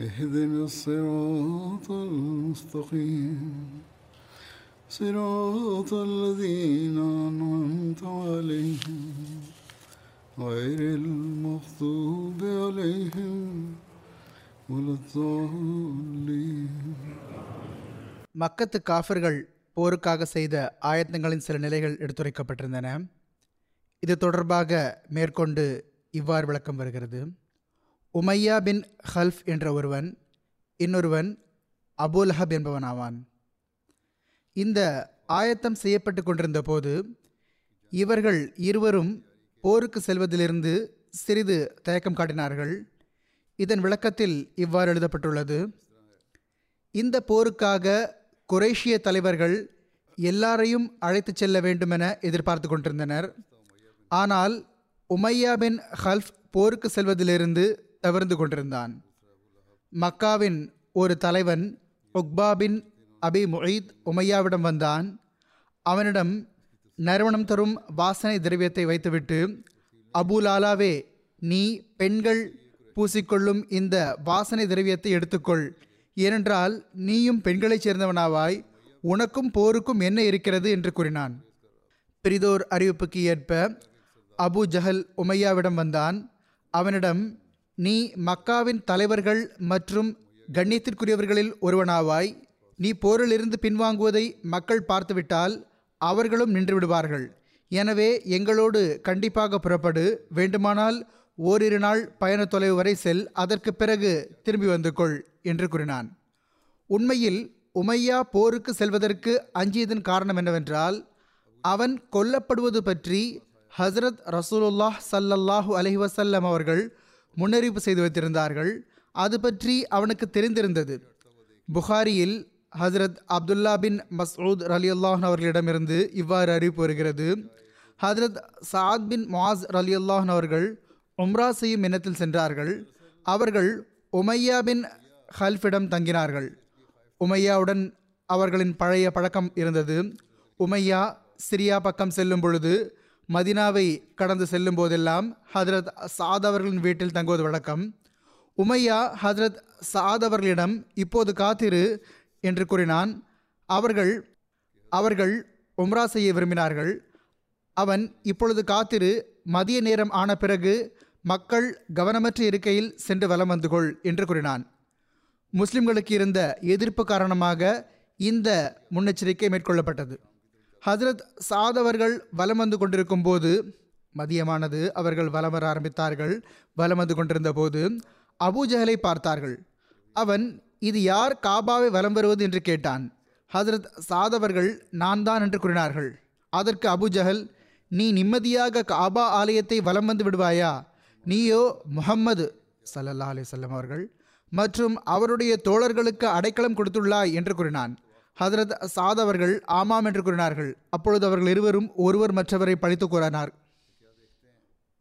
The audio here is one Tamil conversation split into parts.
اهدنا الصراط المستقيم صراط الذين أنعمت عليهم غير المغضوب عليهم ولا الضالين மக்கத்து காஃபிர்கள் போருக்காக செய்த ஆயத்தங்களின் சில நிலைகள் எடுத்துரைக்கப்பட்டிருந்தன இது தொடர்பாக மேற்கொண்டு இவ்வாறு விளக்கம் வருகிறது உமையா பின் ஹல்ஃப் என்ற ஒருவன் இன்னொருவன் அபுல்ஹப் என்பவனாவான். இந்த ஆயத்தம் செய்யப்பட்டு கொண்டிருந்த போது இவர்கள் இருவரும் போருக்கு செல்வதிலிருந்து சிறிது தயக்கம் காட்டினார்கள். இதன் விளக்கத்தில் இவ்வாறு எழுதப்பட்டுள்ளது. இந்த போருக்காக குரேஷிய தலைவர்கள் எல்லாரையும் அழைத்துச் செல்ல வேண்டுமென எதிர்பார்த்து கொண்டிருந்தனர். ஆனால் உமையா பின் ஹல்ஃப் போருக்கு செல்வதிலிருந்து தவிர்ந்து கொண்டிருந்தான். மக்காவின் ஒரு தலைவன் உக்பா பின் அபி முயீத் உமையாவிடம் வந்தான். அவனிடம் நறுமணம் தரும் வாசனை திரவியத்தை வைத்துவிட்டு அபுலாலாவே நீ பெண்கள் பூசிக்கொள்ளும் இந்த வாசனை திரவியத்தை எடுத்துக்கொள். ஏனென்றால் நீயும் பெண்களைச் சேர்ந்தவனாவாய் உனக்கும் போருக்கும் என்ன இருக்கிறது? என்று கூறினான். பிரிதோர் அறிவிப்புக்கு ஏற்ப அபு ஜஹல் உமையாவிடம் வந்தான். அவனிடம் நீ மக்காவின் தலைவர்கள் மற்றும் கண்ணியத்திற்குரியவர்களில் ஒருவனாவாய். நீ போரிலிருந்து பின்வாங்குவதை மக்கள் பார்த்துவிட்டால் அவர்களும் நின்றுவிடுவார்கள். எனவே எங்களோடு கண்டிப்பாக புறப்படு. வேண்டுமானால் ஓரிரு நாள் பயண தொலைவு வரை செல். அதற்கு பிறகு திரும்பி வந்து கொள் என்று கூறினான். உண்மையில் உமையா போருக்கு செல்வதற்கு அஞ்சியதன் காரணம் என்னவென்றால் அவன் கொல்லப்படுவது பற்றி ஹசரத் ரசூலுல்லாஹ் சல்லல்லாஹு அலஹி வசல்லம் அவர்கள் முன்னறிவிப்பு செய்து வைத்திருந்தார்கள். அது பற்றி அவனுக்கு தெரிந்திருந்தது. புகாரியில் ஹசரத் அப்துல்லா பின் மசூத் அலி அல்லாஹன் அவர்களிடமிருந்து இவ்வாறு அறிவிப்பு வருகிறது. ஹசரத் சாத் பின் மாஸ் அலி அல்லாஹன் அவர்கள் உம்ரா செய்யும் இனத்தில் சென்றார்கள். அவர்கள் உமையா பின் ஹல்ஃபிடம் தங்கினார்கள். உமையாவுடன் அவர்களின் பழைய பழக்கம் இருந்தது. உமையா சிரியா பக்கம் செல்லும் பொழுது மதினாவை கடந்து செல்லும் போதெல்லாம் ஹதரத் சாத் அவர்களின் வீட்டில் தங்குவது வழக்கம். உமையா ஹதரத் சாத் அவர்களிடம் இப்போது காத்திரு என்று கூறினான். அவர்கள் அவர்கள் உம்ரா செய்ய விரும்பினார்கள். அவன் இப்பொழுது காத்திரு மதிய நேரம் ஆன பிறகு மக்கள் கவனமற்ற இருக்கையில் சென்று வலம் வந்து கொள் என்று கூறினான். முஸ்லிம்களுக்கு இருந்த எதிர்ப்பு காரணமாக இந்த முன்னெச்சரிக்கை மேற்கொள்ளப்பட்டது. ஹசரத் சாத் அவர்கள் வலம் வந்து கொண்டிருக்கும் போது மதியமானது அவர்கள் வலம் வர ஆரம்பித்தார்கள். வலம் வந்து கொண்டிருந்த போது அபூஜஹலை பார்த்தார்கள். அவன் இது யார் காபாவை வலம் வருவது என்று கேட்டான். ஹசரத் சாத் அவர்கள் நான் தான் என்று கூறினார்கள். அதற்கு அபுஜஹல் நீ நிம்மதியாக காபா ஆலயத்தை வலம் வந்து விடுவாயா? நீயோ முஹம்மது சல்லல்லா அலி சொல்லம் அவர்கள் மற்றும் அவருடைய தோழர்களுக்கு அடைக்கலம் கொடுத்துள்ளாய் என்று கூறினான். ஹதரத் சாத் அவர்கள் ஆமாம் என்று கூறினார்கள். அப்பொழுது அவர்கள் இருவரும் ஒருவர் மற்றவரை பழித்து கூறினார்.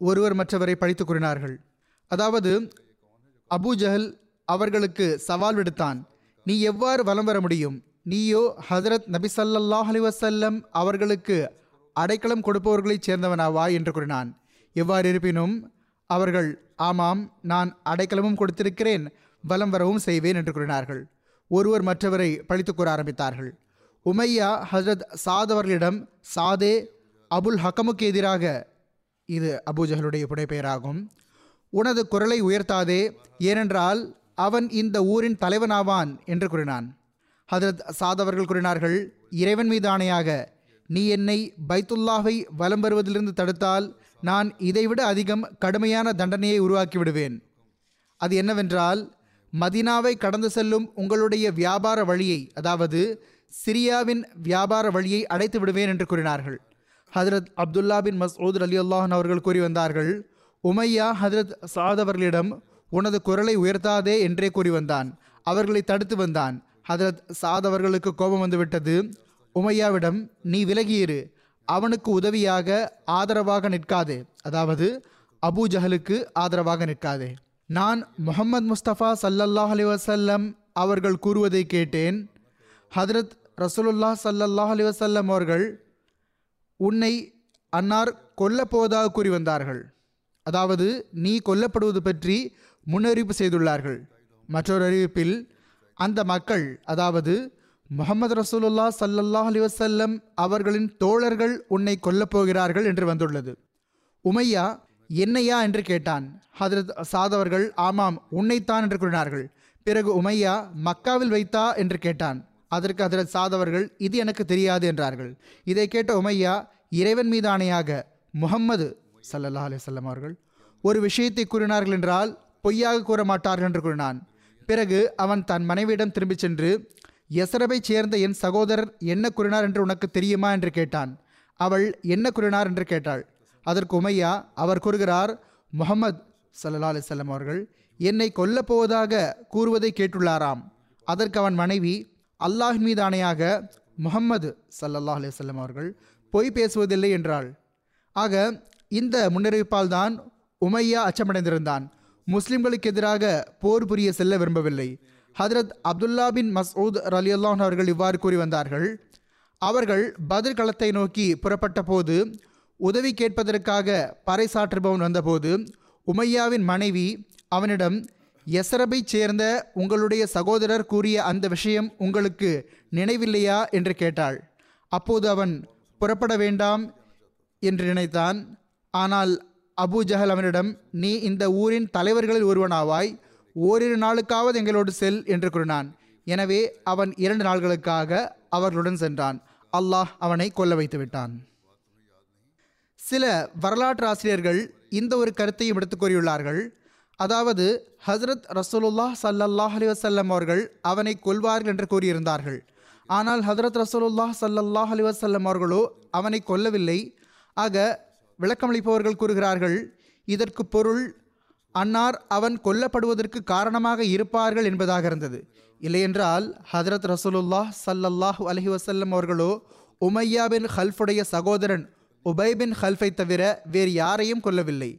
ஒருவர் மற்றவரை பழித்து கூறினார்கள். அதாவது அபு ஜஹல் அவர்களுக்கு சவால் விடுத்தான். நீ எவ்வாறு வலம் வர முடியும்? நீயோ ஹசரத் நபிசல்லாஹ் அலி வசல்லம் அவர்களுக்கு அடைக்கலம் கொடுப்பவர்களைச் சேர்ந்தவனாவா என்று கூறினான். எவ்வாறு இருப்பினும் அவர்கள் ஆமாம் நான் அடைக்கலமும் கொடுத்திருக்கிறேன் வலம் வரவும் செய்வேன் என்று கூறினார்கள். ஒருவர் மற்றவரை பழித்து கூற ஆரம்பித்தார்கள். உமையா ஹசரத் சாத் அவர்களிடம் சாதே அபுல் ஹக்கமுக்கு எதிராக. இது அபூஜஹலுடைய புனைப்பெயராகும் உனது குரலை உயர்த்தாதே ஏனென்றால் அவன் இந்த ஊரின் தலைவனாவான் என்று கூறினான். ஹதரத் சாத் அவர்கள் கூறினார்கள் இறைவன் மீது ஆணையாக நீ என்னை பைத்துல்லாவை வலம் வருவதிலிருந்து தடுத்தால் நான் இதைவிட அதிகம் கடுமையான தண்டனையை உருவாக்கி விடுவேன். அது என்னவென்றால் மதினாவை கடந்து செல்லும் உங்களுடைய வியாபார வழியை அதாவது சிரியாவின் வியாபார வழியை அடைத்து விடுவேன் என்று கூறினார்கள். ஹதரத் அப்துல்லா பின் மசூத் அலி அல்லாஹன் அவர்கள் கூறி வந்தார்கள் உமையா ஹதரத் சாத் அவர்களிடம் உனது குரலை உயர்த்தாதே என்றே கூறி வந்தான். அவர்களை தடுத்து வந்தான். ஹதரத் சாத் அவர்களுக்கு கோபம் வந்துவிட்டது உமையாவிடம் நீ விலகியிரு. அவனுக்கு உதவியாக ஆதரவாக நிற்காதே. அதாவது அபு ஜஹலுக்கு ஆதரவாக நிற்காதே. நான் முகமது முஸ்தபா சல்லல்லாஹ் அலி வசல்லம் அவர்கள் கூறுவதை கேட்டேன். ஹதரத் ரசூலுல்லா சல்லல்லாஹ் அலி வசல்லம் அவர்கள் உன்னை அன்னார் கொல்லப்போவதாக கூறி வந்தார்கள். அதாவது நீ கொல்லப்படுவது பற்றி முன்னறிவிப்பு செய்துள்ளார்கள். மற்றொரு அறிவிப்பில் அந்த மக்கள் அதாவது முகமது ரசூலுல்லா சல்லல்லாஹ் அலி வசல்லம் அவர்களின் தோழர்கள் உன்னை கொல்லப்போகிறார்கள் என்று வந்துள்ளது. உமையா என்னையா என்று கேட்டான். ஹதரத் சாதவர்கள் ஆமாம் உன்னைத்தான் என்று கூறினார்கள். பிறகு உமையா மக்காவில் வைத்தா என்று கேட்டான். அதற்கு ஹதரத் சாதவர்கள் இது எனக்கு தெரியாது என்றார்கள். இதை கேட்ட உமையா இறைவன் மீது ஆணையாக முகம்மது சல்லல்லா அலிசல்லம் அவர்கள் ஒரு விஷயத்தை கூறினார்கள் என்றால் பொய்யாக கூற மாட்டார்கள் என்று கூறினான். பிறகு அவன் தன் மனைவியிடம் திரும்பிச் சென்று எசரபை சேர்ந்த என் சகோதரர் என்ன கூறினார் என்று உனக்கு தெரியுமா? என்று கேட்டான். அவள் என்ன கூறினார் என்று கேட்டாள். அதற்கு உமையா அவர் கூறுகிறார் முகமது சல்லா அலிசல்லம் அவர்கள் என்னை கொல்லப்போவதாக கூறுவதை கேட்டுள்ளாராம். அதற்கு அவன் மனைவி அல்லாஹ் மீது ஆணையாக முகம்மது சல்லல்லாஹ் அலிவல்லம் அவர்கள் பொய் பேசுவதில்லை என்றாள். ஆக இந்த முன்னறிவிப்பால் தான் உமையா அச்சமடைந்திருந்தான். முஸ்லிம்களுக்கு எதிராக போர் புரிய செல்ல விரும்பவில்லை. ஹதரத் அப்துல்லா பின் மசூத் அலி அல்லான் அவர்கள் இவ்வாறு கூறி வந்தார்கள் அவர்கள் பதில் களத்தை நோக்கி புறப்பட்ட போது உதவி கேட்பதற்காக பறைசாற்றுபவன் வந்தபோது உமையாவின் மனைவி அவனிடம் எசரபைச் சேர்ந்த உங்களுடைய சகோதரர் கூறிய அந்த விஷயம் உங்களுக்கு நினைவில்லையா? என்று கேட்டாள். அப்போது அவன் புறப்பட வேண்டாம் என்று நினைத்தான். ஆனால் அபு ஜஹல் அவனிடம் நீ இந்த ஊரின் தலைவர்களில் ஒருவனாவாய் ஓரிரு நாளுக்காவது எங்களோடு செல் என்று கூறினான். எனவே அவன் இரண்டு நாள்களுக்காக அவர்களுடன் சென்றான். அல்லாஹ் அவனை கொல்ல வைத்து விட்டான் சில வரலாற்று ஆசிரியர்கள் இந்த ஒரு கருத்தையும் எடுத்துக் கூறியுள்ளார்கள். அதாவது ஹஸ்ரத் ரசூலுல்லாஹ் சல்லல்லாஹ் அலி வசல்லம் அவர்கள் அவனை கொல்வார்கள் என்று கூறியிருந்தார்கள். ஆனால் ஹசரத் ரசூலுல்லாஹ் சல்லல்லாஹ் அலி வசல்லம் அவர்களோ அவனை கொல்லவில்லை. ஆக விளக்கமளிப்பவர்கள் கூறுகிறார்கள் இதற்கு பொருள் அன்னார் அவன் கொல்லப்படுவதற்கு காரணமாக இருப்பார்கள் என்பதாக இருந்தது. இல்லையென்றால் ஹதரத் ரசூலுல்லாஹ் சல்லல்லாஹ் அலஹி வசல்லம் அவர்களோ உமையா பின் ஹல்ஃபுடைய சகோதரன் உபைபின் ஹல்ஃபை தவிர வேறு யாரையும் கொல்லவில்லை.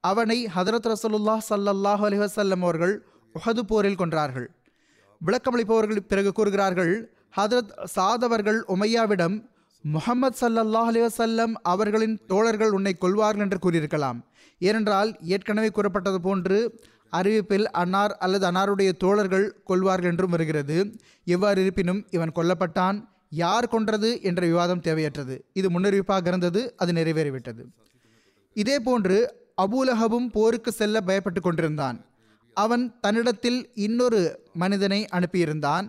அவனை ஹதரத் ரசூலுல்லாஹ் சல்லல்லாஹு அலி வசல்லம் அவர்கள் உஹது போரில் கொன்றார்கள். விளக்கமளிப்பவர்கள் பிறகு கூறுகிறார்கள் ஹதரத் சாதவர்கள் உமையாவிடம் முகமது சல்லல்லாஹ் அலி வசல்லம் அவர்களின் தோழர்கள் உன்னை கொள்வார்கள் என்று கூறியிருக்கலாம். ஏனென்றால் ஏற்கனவே கூறப்பட்டது போன்று அறிவிப்பில் அன்னார் அல்லது அன்னாருடைய தோழர்கள் கொள்வார்கள் என்றும் வருகிறது. எவ்வாறு இருப்பினும் இவன் கொல்லப்பட்டான். யார் கொன்றது என்ற விவாதம் தேவையற்றது. இது முன்னறிவிப்பாக இருந்தது அது நிறைவேறிவிட்டது. இதே போன்று அபூலஹபும் போருக்கு செல்ல பயப்பட்டு கொண்டிருந்தான். அவன் தன்னிடத்தில் இன்னொரு மனிதனை அனுப்பியிருந்தான்.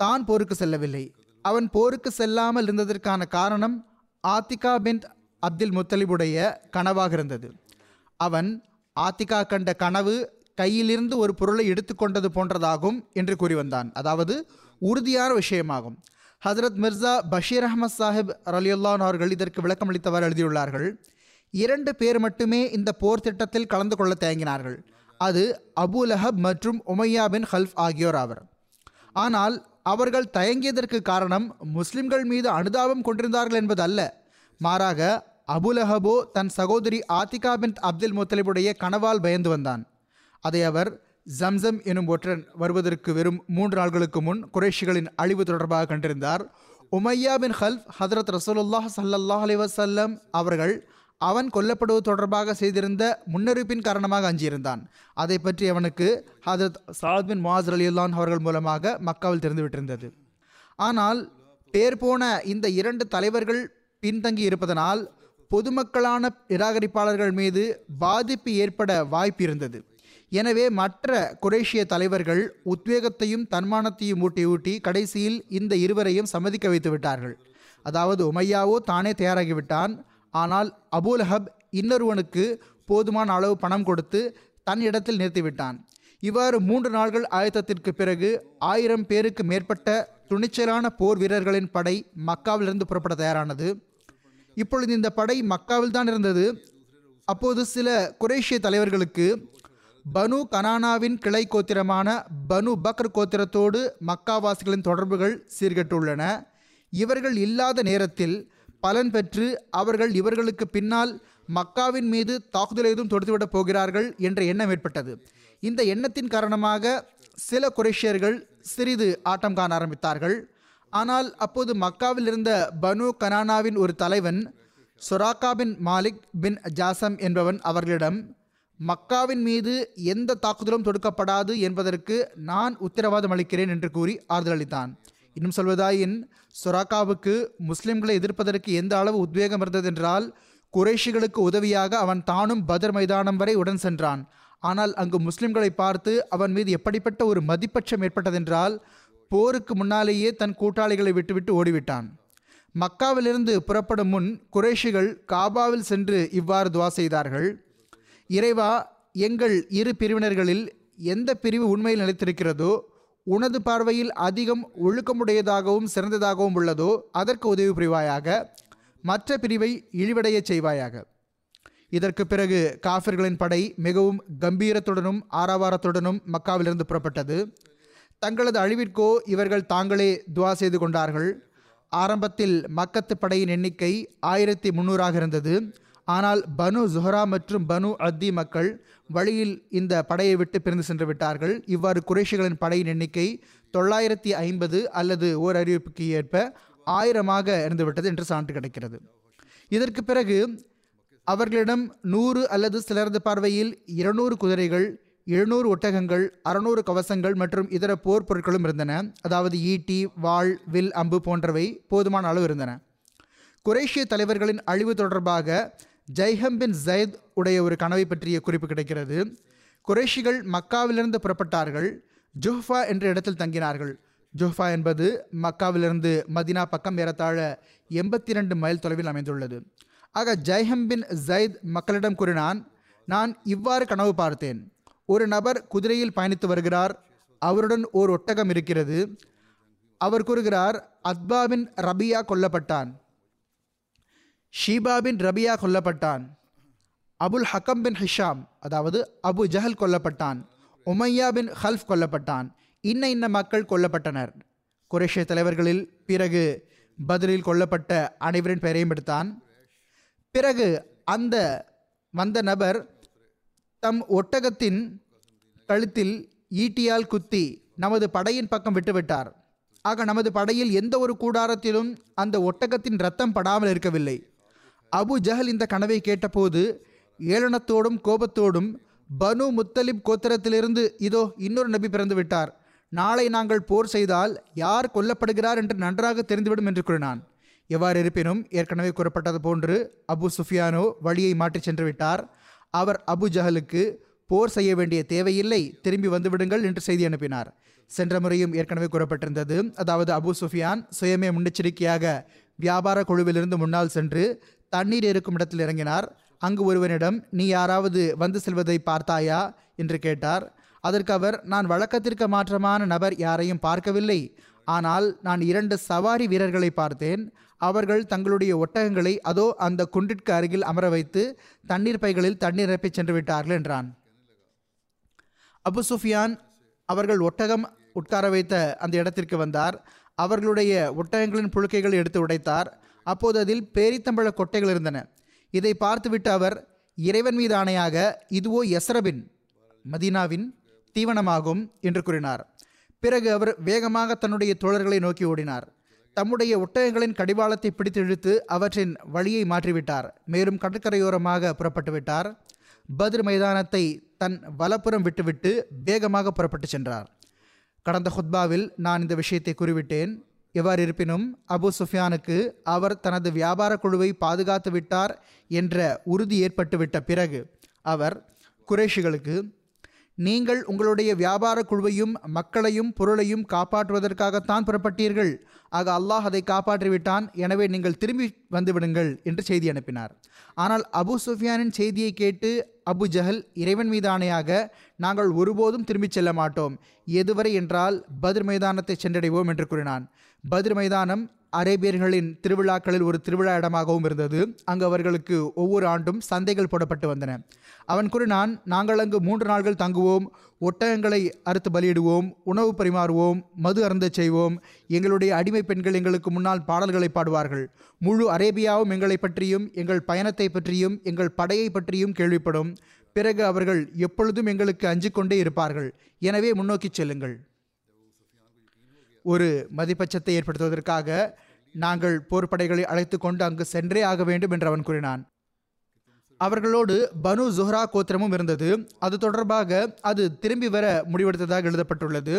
தான் போருக்கு செல்லவில்லை. அவன் போருக்கு செல்லாமல் இருந்ததற்கான காரணம் ஆத்திகா பின் அப்துல் முத்தலிபுடைய கனவாக இருந்தது. அவன் ஆத்திகா கண்ட கனவு கையிலிருந்து ஒரு பொருளை எடுத்துக்கொண்டது போன்றதாகும் என்று கூறி வந்தான் அதாவது உறுதியான விஷயமாகும். ஹசரத் மிர்சா பஷீர் அஹமத் சாஹிப் ரலியுல்லான் அவர்கள் இதற்கு விளக்கமளித்தவர் எழுதியுள்ளார்கள் இரண்டு பேர் மட்டுமே இந்த போர் திட்டத்தில் கலந்து கொள்ள தயங்கினார்கள். அது அபு லஹப் மற்றும் உமையா பின் ஹல்ஃப் ஆகியோர் ஆவர். ஆனால் அவர்கள் தயங்கியதற்கு காரணம் முஸ்லிம்கள் மீது அனுதாபம் கொண்டிருந்தார்கள் என்பது அல்ல மாறாக அபுலஹபோ தன் சகோதரி ஆத்திகா பின் அப்துல் முத்தலிபுடைய கனவால் பயந்து வந்தான். அதை அவர் ஜம்சம் எனும் ஒற்றன் வருவதற்கு வெறும் மூன்று நாள்களுக்கு முன் குறைஷிகளின் அழிவு தொடர்பாக கண்டிருந்தார். உமையா பின் ஹல்ஃப் ஹதரத் ரசூலுல்லாஹ் சல்லல்லாஹ் அலி வசல்லம் அவர்கள் அவன் கொல்லப்படுவது தொடர்பாக செய்திருந்த முன்னறிவிப்பின் காரணமாக அஞ்சியிருந்தான். அதை பற்றி அவனுக்கு ஹதரத் சாத் பின் முவாஸ் அலியுல்லான் அவர்கள் மூலமாக மக்காவில் தெரிந்துவிட்டிருந்தது ஆனால் பேர் போன இந்த இரண்டு தலைவர்கள் பின்தங்கி இருப்பதனால் பொதுமக்களான நிராகரிப்பாளர்கள் மீது பாதிப்பு ஏற்பட வாய்ப்பு இருந்தது. எனவே மற்ற குரேஷிய தலைவர்கள் உத்வேகத்தையும் தன்மானத்தையும் ஊட்டி ஊட்டி கடைசியில் இந்த இருவரையும் சம்மதிக்க வைத்து விட்டார்கள். அதாவது உமையாவோ தானே தயாராகிவிட்டான். ஆனால் அபூலஹப் இன்னொருவனுக்கு போதுமான அளவு பணம் கொடுத்து தன் இடத்தில் நிறுத்திவிட்டான். இவ்வாறு மூன்று நாள்கள் ஆயத்தத்திற்கு பிறகு ஆயிரம் பேருக்கு மேற்பட்ட துணிச்சலான போர் வீரர்களின் படை மக்காவிலிருந்து புறப்பட தயாரானது. இப்பொழுது இந்த படை மக்காவில் தான் இருந்தது. அப்போது சில குரேஷிய தலைவர்களுக்கு பனு கனானாவின் கிளை கோத்திரமான பனு பக்ர் கோத்திரத்தோடு மக்காவாசிகளின் தொடர்புகள் சீர்கெட்டுள்ளன. இவர்கள் இல்லாத நேரத்தில் பலன் பெற்று அவர்கள் இவர்களுக்கு பின்னால் மக்காவின் மீது தாக்குதல் ஏதும் தொடுத்துவிடப் போகிறார்கள் என்ற எண்ணம் ஏற்பட்டது. இந்த எண்ணத்தின் காரணமாக சில குரேஷியர்கள் சிறிது ஆட்டம் காண ஆரம்பித்தார்கள். ஆனால் அப்போது மக்காவில் இருந்த பனு கனானாவின் ஒரு தலைவன் சொராக்கா பின் மாலிக் பின் ஜாசம் என்பவன் அவர்களிடம் மக்காவின் மீது எந்த தாக்குதலும் தொடுக்கப்படாது என்பதற்கு நான் உத்தரவாதம் அளிக்கிறேன் என்று கூறி ஆறுதல் அளித்தான். இன்னும் சொல்வதாயின் சொராக்காவுக்கு முஸ்லிம்களை எதிர்ப்பதற்கு எந்த அளவு உத்வேகம் இருந்ததென்றால் குறைஷிகளுக்கு உதவியாக அவன் தானும் பதர் மைதானம் வரை உடன் சென்றான். ஆனால் அங்கு முஸ்லிம்களை பார்த்து அவன் மீது எப்படிப்பட்ட ஒரு மதிப்பட்சம் ஏற்பட்டதென்றால் போருக்கு முன்னாலேயே தன் கூட்டாளிகளை விட்டுவிட்டு ஓடிவிட்டான். மக்காவிலிருந்து புறப்படும் முன் குறைஷிகள் காபாவில் சென்று இவ்வாறு துவா செய்தார்கள் இறைவா எங்கள் இரு பிரிவினர்களில் எந்த பிரிவு உண்மையில் நிலைத்திருக்கிறதோ உனது பார்வையில் அதிகம் ஒழுக்கமுடையதாகவும் சிறந்ததாகவும் உள்ளதோ அதற்கு உதவி புரிவாயாக மற்ற பிரிவை இழிவடையச் செய்வாயாக. இதற்கு பிறகு காஃபிர்களின் படை மிகவும் கம்பீரத்துடனும் ஆரவாரத்துடனும் மக்காவிலிருந்து புறப்பட்டது. தங்களது அழிவிற்கோ இவர்கள் தாங்களே துவா செய்து கொண்டார்கள். ஆரம்பத்தில் மக்கத்து படையின் எண்ணிக்கை ஆயிரத்தி முந்நூறாக இருந்தது. ஆனால் பனு ஜுஹரா மற்றும் பனு அத்தி மக்கள் வழியில் இந்த படையை விட்டு பிரிந்து சென்று விட்டார்கள். இவ்வாறு குறைஷிகளின் படையின் எண்ணிக்கை தொள்ளாயிரத்தி ஐம்பது அல்லது ஓர் அறிவிப்புக்கு ஏற்ப ஆயிரமாக இருந்துவிட்டது என்று சான்று கிடைக்கிறது. இதற்கு பிறகு அவர்களிடம் நூறு அல்லது சிலரது பார்வையில் இருநூறு குதிரைகள் எழுநூறு ஒட்டகங்கள் அறுநூறு கவசங்கள் மற்றும் இதர போர் பொருட்களும் இருந்தன. அதாவது ஈட்டி வாள் வில் அம்பு போன்றவை போதுமான அளவு இருந்தன. குரேஷிய தலைவர்களின் அழிவு தொடர்பாக ஜெய்ஹம் பின் ஜயத் உடைய ஒரு கனவை பற்றிய குறிப்பு கிடைக்கிறது. குறைஷிகள் மக்காவிலிருந்து புறப்பட்டார்கள். ஜுஹ்ஃபா என்ற இடத்தில் தங்கினார்கள். ஜுஹ்ஃபா என்பது மக்காவிலிருந்து மதினா பக்கம் ஏறத்தாழ எண்பத்தி ரெண்டு மைல் தொலைவில் அமைந்துள்ளது. ஆக ஜெய்ஹம் பின் ஜயத் மக்களிடம் கூறினான் நான் இவ்வாறு கனவு பார்த்தேன். ஒரு நபர் குதிரையில் பயணித்து வருகிறார். அவருடன் ஓர் ஒட்டகம் இருக்கிறது. அவர் கூறுகிறார் அத்பாவின் ரபியா கொல்லப்பட்டான். ஷீபா பின் ரபியா கொல்லப்பட்டான். அபுல் ஹக்கம் பின் ஹிஷாம் அதாவது அபு ஜஹல் கொல்லப்பட்டான். உமையா பின் ஹல்ஃப் கொல்லப்பட்டான். இன்ன இன்ன மக்கள் கொல்லப்பட்டனர். குரேஷிய தலைவர்களில் பிறகு பதிலில் கொல்லப்பட்ட அனைவரின் பெயரையும் எடுத்தான். பிறகு அந்த வந்த நபர் தம் ஒட்டகத்தின் கழுத்தில் ஈட்டியால் குத்தி நமது படையின் பக்கம் விட்டுவிட்டார் ஆக நமது படையில் எந்த ஒரு கூடாரத்திலும் அந்த ஒட்டகத்தின் ரத்தம் படாமல் இருக்கவில்லை. அபு ஜஹல் இந்த கனவை கேட்டபோது ஏளனத்தோடும் கோபத்தோடும் பனு முத்தலிப் கோத்திரத்திலிருந்து இதோ இன்னொரு நபி பிறந்து விட்டார். நாளை நாங்கள் போர் செய்தால் யார் கொல்லப்படுகிறார் என்று நன்றாக தெரிந்துவிடும் என்று கூறினான். எவ்வாறு இருப்பினும் ஏற்கனவே கூறப்பட்டது போன்று அபு சுஃபியானோ வழியை மாற்றிச் சென்று விட்டார். அவர் அபு ஜஹலுக்கு போர் செய்ய வேண்டிய தேவையில்லை திரும்பி வந்துவிடுங்கள் என்று செய்தி அனுப்பினார். சென்ற முறையும் ஏற்கனவே கூறப்பட்டிருந்தது அதாவது அபு சுஃபியான் சுயமே முன்னெச்சரிக்கையாக வியாபார குழுவிலிருந்து முன்னால் சென்று தண்ணீர் இருக்கும் இடத்தில் இறங்கினார். அங்கு ஒருவனிடம் நீ யாராவது வந்து செல்வதை பார்த்தாயா? என்று கேட்டார். அதற்கு அவர் நான் வழக்கத்திற்கு மாற்றமான நபர் யாரையும் பார்க்கவில்லை. ஆனால் நான் இரண்டு சவாரி வீரர்களை பார்த்தேன். அவர்கள் தங்களுடைய ஒட்டகங்களை அதோ அந்த குன்றிற்கு அருகில் அமர வைத்து தண்ணீர் பைகளில் தண்ணீர் நிரப்பி சென்று விட்டார்கள் என்றான். அபு சுஃபியான் அவர்கள் ஒட்டகம் உட்கார வைத்த அந்த இடத்திற்கு வந்தார். அவர்களுடைய ஒட்டகங்களின் புழுக்கைகளை எடுத்து உடைத்தார். அப்போது அதில் பேரித்தம்பழ கொட்டைகள் இருந்தன. இதை பார்த்துவிட்டு அவர் இறைவன் மீது ஆணையாக இதுவோ எஸ்ரபின் மதீனாவின் தீவனமாகும் என்று கூறினார். பிறகு அவர் வேகமாக தன்னுடைய தோழர்களை நோக்கி ஓடினார். தம்முடைய ஒட்டகங்களின் கடிவாளத்தை பிடித்து இழுத்து அவற்றின் வழியை மாற்றிவிட்டார். மேலும் கடற்கரையோரமாக புறப்பட்டு விட்டார். பத்ர் மைதானத்தை தன் வலப்புறம் விட்டுவிட்டு வேகமாக புறப்பட்டு சென்றார். கடந்த ஹுத்பாவில் நான் இந்த விஷயத்தை கூறிவிட்டேன். எவ்வாறு இருப்பினும் அபு சுஃபியானுக்கு அவர் தனது வியாபார குழுவை பாதுகாத்து விட்டார் என்ற உறுதி ஏற்பட்டுவிட்ட பிறகு அவர் குறைஷிகளுக்கு நீங்கள் உங்களுடைய வியாபார குழுவையும் மக்களையும் பொருளையும் காப்பாற்றுவதற்காகத்தான் புறப்பட்டீர்கள். ஆக அல்லாஹ் அதை காப்பாற்றிவிட்டான். எனவே நீங்கள் திரும்பி வந்துவிடுங்கள் என்று செய்தி அனுப்பினார். ஆனால் அபு சுஃபியானின் செய்தியை கேட்டு அபு ஜஹல் இறைவன் மீதானையாக நாங்கள் ஒருபோதும் திரும்பிச் செல்ல மாட்டோம். எதுவரை என்றால் பதிர் மைதானத்தை சென்றடைவோம் என்று கூறினான். பத்ர் மைதானம் அரேபியர்களின் திருவிழாக்களில் ஒரு திருவிழா இடமாகவும் இருந்தது. அங்கு அவர்களுக்கு ஒவ்வொரு ஆண்டும் சந்தைகள் போடப்பட்டு வந்தன. அவன் கூறினான் நாங்கள் அங்கு மூன்று நாள்கள் தங்குவோம். ஒட்டகங்களை அறுத்து பலியிடுவோம். உணவு பரிமாறுவோம். மது அருந்தச் செய்வோம். எங்களுடைய அடிமை பெண்கள் எங்களுக்கு முன்னால் பாடல்களை பாடுவார்கள். முழு அரேபியாவும் எங்களை பற்றியும் எங்கள் பயணத்தை பற்றியும் எங்கள் படையை பற்றியும் கேள்விப்படும். பிறகு அவர்கள் எப்பொழுதும் எங்களுக்கு அஞ்சிக்கொண்டே இருப்பார்கள். எனவே முன்னோக்கிச் செல்லுங்கள். ஒரு மதிப்பச்சத்தை ஏற்படுத்துவதற்காக நாங்கள் போர்ப்படைகளை அழைத்து கொண்டு அங்கு சென்றே ஆக வேண்டும் என்று அவன் கூறினான். அவர்களோடு பனு ஜுஹ்ரா கோத்திரமும் இருந்தது. அது தொடர்பாக அது திரும்பி வர முடிவெடுத்ததாக எழுதப்பட்டுள்ளது.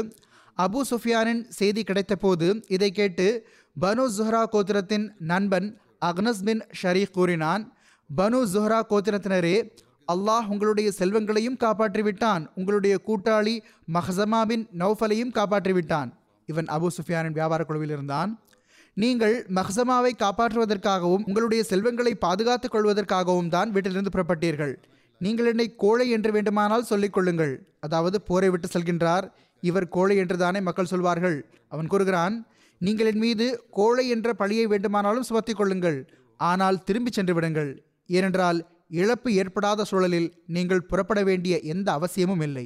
அபு சுஃபியானின் செய்தி கிடைத்தபோது இதை கேட்டு பனு ஜுஹ்ரா கோத்திரத்தின் நண்பன் அக்னஸ் பின் ஷரீக் கூறினான் பனு ஜுஹ்ரா கோத்திரத்தினரே அல்லாஹ் உங்களுடைய செல்வங்களையும் காப்பாற்றிவிட்டான். உங்களுடைய கூட்டாளி மஹசமா பின் நௌஃபலையும் காப்பாற்றிவிட்டான். இவன் அபு சுஃபியானின் வியாபார குழுவில் இருந்தான். நீங்கள் மஹ்சமாவை காப்பாற்றுவதற்காகவும் உங்களுடைய செல்வங்களை பாதுகாத்துக் கொள்வதற்காகவும் தான் வீட்டிலிருந்து புறப்பட்டீர்கள். நீங்கள் என்னை கோழை என்று வேண்டுமானால் சொல்லிக் கொள்ளுங்கள். அதாவது போரை விட்டு செல்கின்றார். இவர் கோழை என்று தானே மக்கள் சொல்வார்கள். அவன் கூறுகிறான் நீங்கள் என் மீது கோழை என்ற பழியை வேண்டுமானாலும் சுமத்திக் கொள்ளுங்கள். ஆனால் திரும்பி சென்று விடுங்கள். ஏனென்றால் இழப்பு ஏற்படாத சூழலில் நீங்கள் புறப்பட வேண்டிய எந்த அவசியமும் இல்லை.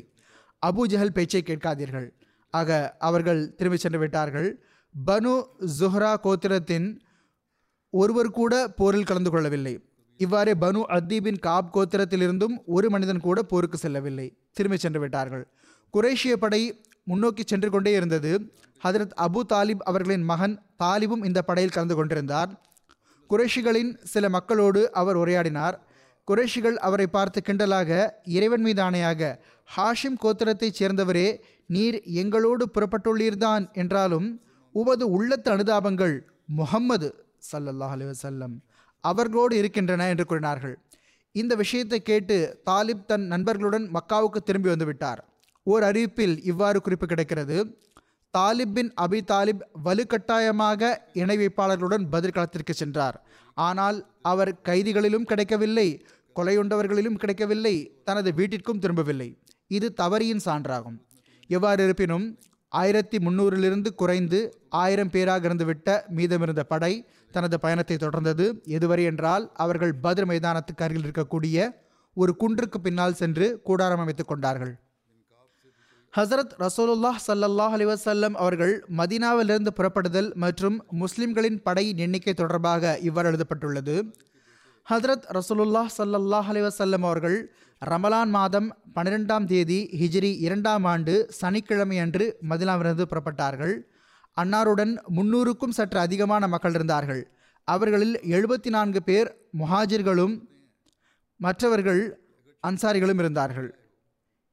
அபு ஜஹல் பேச்சை கேட்காதீர்கள். ஆக அவர்கள் திரும்பி சென்று விட்டார்கள். பனு ஜுஹ்ரா கோத்திரத்தின் ஒருவர் கூட போரில் கலந்து கொள்ளவில்லை. இவ்வாறே பனு அத்தீபின் காப் கோத்திரத்திலிருந்தும் ஒரு மனிதன் கூட போருக்கு செல்லவில்லை. திரும்பி சென்று விட்டார்கள். குரேஷிய படை முன்னோக்கி சென்று கொண்டே இருந்தது. ஹதரத் அபு தாலிப் அவர்களின் மகன் தாலிபும் இந்த படையில் கலந்து கொண்டிருந்தார். குரேஷிகளின் சில மக்களோடு அவர் உரையாடினார். குரேஷிகள் அவரை பார்த்து கிண்டலாக இறைவன் மீது ஆணையாக ஹாஷிம் கோத்திரத்தைச் சேர்ந்தவரே நீர் எங்களோடு புறப்பட்டுள்ளீர்தான் என்றாலும் உமது உள்ளத்து அனுதாபங்கள் முகம்மது சல்லல்லாஹ் அலி வசல்லம் அவர்களோடு இருக்கின்றன என்று கூறினார்கள். இந்த விஷயத்தை கேட்டு தாலிப் தன் நண்பர்களுடன் மக்காவுக்கு திரும்பி வந்துவிட்டார். ஓர் அறிவிப்பில் இவ்வாறு குறிப்பு கிடைக்கிறது. தாலிப் பின் அபி தாலிப் வலுக்கட்டாயமாக இணை வைப்பாளர்களுடன் பதில் களத்திற்கு சென்றார். ஆனால் அவர் கைதிகளிலும் கிடைக்கவில்லை கொலையுண்டவர்களிலும் கிடைக்கவில்லை தனது வீட்டிற்கும் திரும்பவில்லை. இது தவறியின் சான்றாகும். எவ்வாறு இருப்பினும் ஆயிரத்தி முந்நூறிலிருந்து குறைந்து ஆயிரம் பேராக இருந்துவிட்ட மீதமிருந்த படை தனது பயணத்தை தொடர்ந்தது. எதுவரை என்றால் அவர்கள் பத்ர் மைதானத்துக்கு அருகில் இருக்கக்கூடிய ஒரு குன்றுக்கு பின்னால் சென்று கூடாரம் அமைத்துக் கொண்டார்கள். ஹசரத் ரசோலுல்லாஹ் சல்லல்லாஹ் அலிவசல்லம் அவர்கள் மதீனாவிலிருந்து புறப்படுதல் மற்றும் முஸ்லிம்களின் படையின் எண்ணிக்கை தொடர்பாக இவ்வாறு எழுதப்பட்டுள்ளது. ஹசரத் ரசூலுல்லாஹ் சல்லல்லாஹ் அலிவசல்லம் அவர்கள் ரமலான் மாதம் பன்னிரெண்டாம் தேதி ஹிஜ்ரி இரண்டாம் ஆண்டு சனிக்கிழமை அன்று மதினாவிலிருந்து புறப்பட்டார்கள். அன்னாருடன் முன்னூறுக்கும் சற்று அதிகமான மக்கள் இருந்தார்கள். அவர்களில் எழுபத்தி நான்கு பேர் முஹாஜிர்களும் மற்றவர்கள் அன்சாரிகளும் இருந்தார்கள்.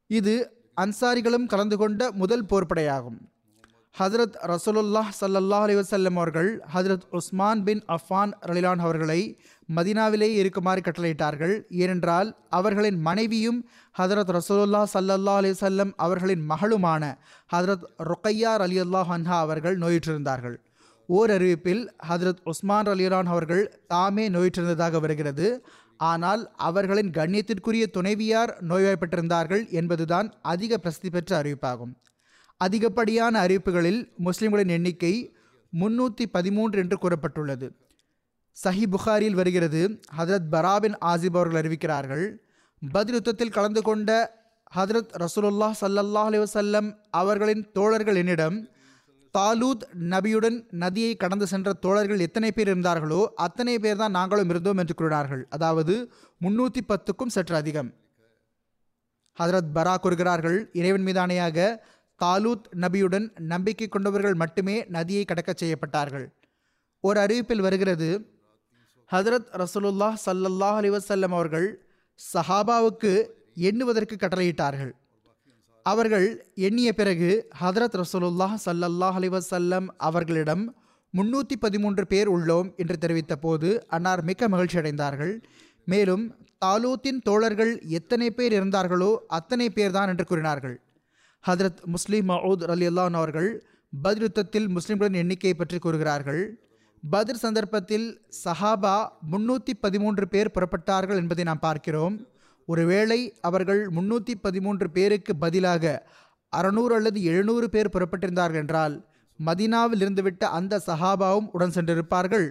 இது அன்சாரிகளும் கலந்து கொண்ட முதல் போர்ப்படையாகும். ஹதரத் ரசூலுல்லாஹ் சல்லல்லாஹ் அலி வசல்லம் அவர்கள் ஹஜரத் உஸ்மான் பின் அஃபான் ரலிலான் அவர்களை மதினாவிலே இருக்குமாறு கட்டளையிட்டார்கள். ஏனென்றால் அவர்களின் மனைவியும் ஹதரத் ரசூலுல்லா சல்லல்லா அலிசல்லம் அவர்களின் மகளுமான ஹத்ரத் ரொக்கையார் அலி அல்லாஹ் அன்ஹா அவர்கள் நோயுற்றிருந்தார்கள். ஓர் அறிவிப்பில் ஹதரத் உஸ்மான் ரலிலான் அவர்கள் தாமே நோயுற்றிருந்ததாக வருகிறது. ஆனால் அவர்களின் கண்ணியத்திற்குரிய துணைவியார் நோய்வாய்ப்பட்டிருந்தார்கள் என்பதுதான் அதிக பிரசித்தி பெற்ற அறிவிப்பாகும். அதிகப்படியான அறிவிப்புகளில் முஸ்லிம்களின் எண்ணிக்கை முன்னூற்றி பதிமூன்று என்று கூறப்பட்டுள்ளது. சஹி புகாரியில் வருகிறது. ஹதரத் பராபின் ஆசிப் அவர்கள் அறிவிக்கிறார்கள். பதில் யுத்தத்தில் கலந்து கொண்ட ஹதரத் ரசூலுல்லா சல்லல்லாஹ் அலி வசல்லம் அவர்களின் தோழர்கள் என்னிடம் தாலூத் நபியுடன் நதியை கடந்து சென்ற தோழர்கள் எத்தனை பேர் இருந்தார்களோ அத்தனை பேர் தான் நாங்களும் இருந்தோம் என்று கூறினார்கள். அதாவது முன்னூற்றி பத்துக்கும் சற்று அதிகம். ஹதரத் பரா கூறுகிறார்கள் இறைவன் மீதானையாக தாலூத் நபியுடன் நம்பிக்கை கொண்டவர்கள் மட்டுமே நதியை கடக்கச் செய்யப்பட்டார்கள். ஒரு அறிவிப்பில் வருகிறது ஹதரத் ரசூலுல்லாஹ் சல்லல்லாஹ் அலிவசல்லம் அவர்கள் சஹாபாவுக்கு எண்ணுவதற்கு கட்டளையிட்டார்கள். அவர்கள் எண்ணிய பிறகு ஹதரத் ரசூலுல்லாஹ் சல்லல்லாஹ் அலிவசல்லம் அவர்களிடம் முன்னூற்றி பதிமூன்று பேர் உள்ளோம் என்று தெரிவித்த போது அன்னார் மிக்க மகிழ்ச்சி அடைந்தார்கள். மேலும் தாலூத்தின் தோழர்கள் எத்தனை பேர் இருந்தார்களோ அத்தனை பேர்தான் என்று கூறினார்கள். ஹதரத் முஸ்லீம் மவுத் அலி அல்லான் அவர்கள் பதிலுத்தத்தில் முஸ்லிம்களின் எண்ணிக்கையை பற்றி கூறுகிறார்கள். பத்ர் சந்தர்ப்பத்தில் சஹாபா முன்னூற்றி பதிமூன்று பேர் புறப்பட்டார்கள் என்பதை நாம் பார்க்கிறோம். ஒருவேளை அவர்கள் முன்னூற்றி பதிமூன்று பேருக்கு பதிலாக அறநூறு அல்லது எழுநூறு பேர் புறப்பட்டிருந்தார்கள் என்றால் மதினாவில் இருந்துவிட்ட அந்த சஹாபாவும் உடன் சென்றிருப்பார்கள்.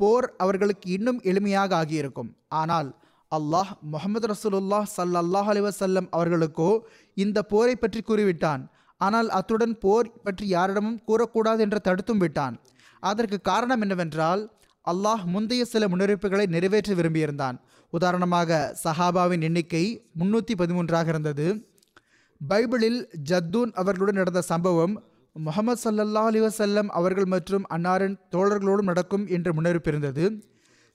போர் அவர்களுக்கு இன்னும் எளிமையாக ஆகியிருக்கும். ஆனால் அல்லாஹ் முகமது ரசூலுல்லாஹ் சல்லல்லாஹ் அலி வசல்லம் அவர்களுக்கோ இந்த போரை பற்றி கூறிவிட்டான். ஆனால் அத்துடன் போர் பற்றி யாரிடமும் கூறக்கூடாது என்று தடுத்தும் விட்டான். அதற்கு காரணம் என்னவென்றால் அல்லாஹ் முந்தைய சில முன்னறிவிப்புகளை நிறைவேற்ற விரும்பியிருந்தான். உதாரணமாக சஹாபாவின் எண்ணிக்கை முன்னூற்றி பதிமூன்றாக இருந்தது. பைபிளில் ஜத்தூன் அவர்களுடன் நடந்த சம்பவம் முகமது சல்லல்லா அலி வசல்லம் அவர்கள் மற்றும் அன்னாரின் தோழர்களோடும் நடக்கும் என்று முன்னறிவிப்பு இருந்தது.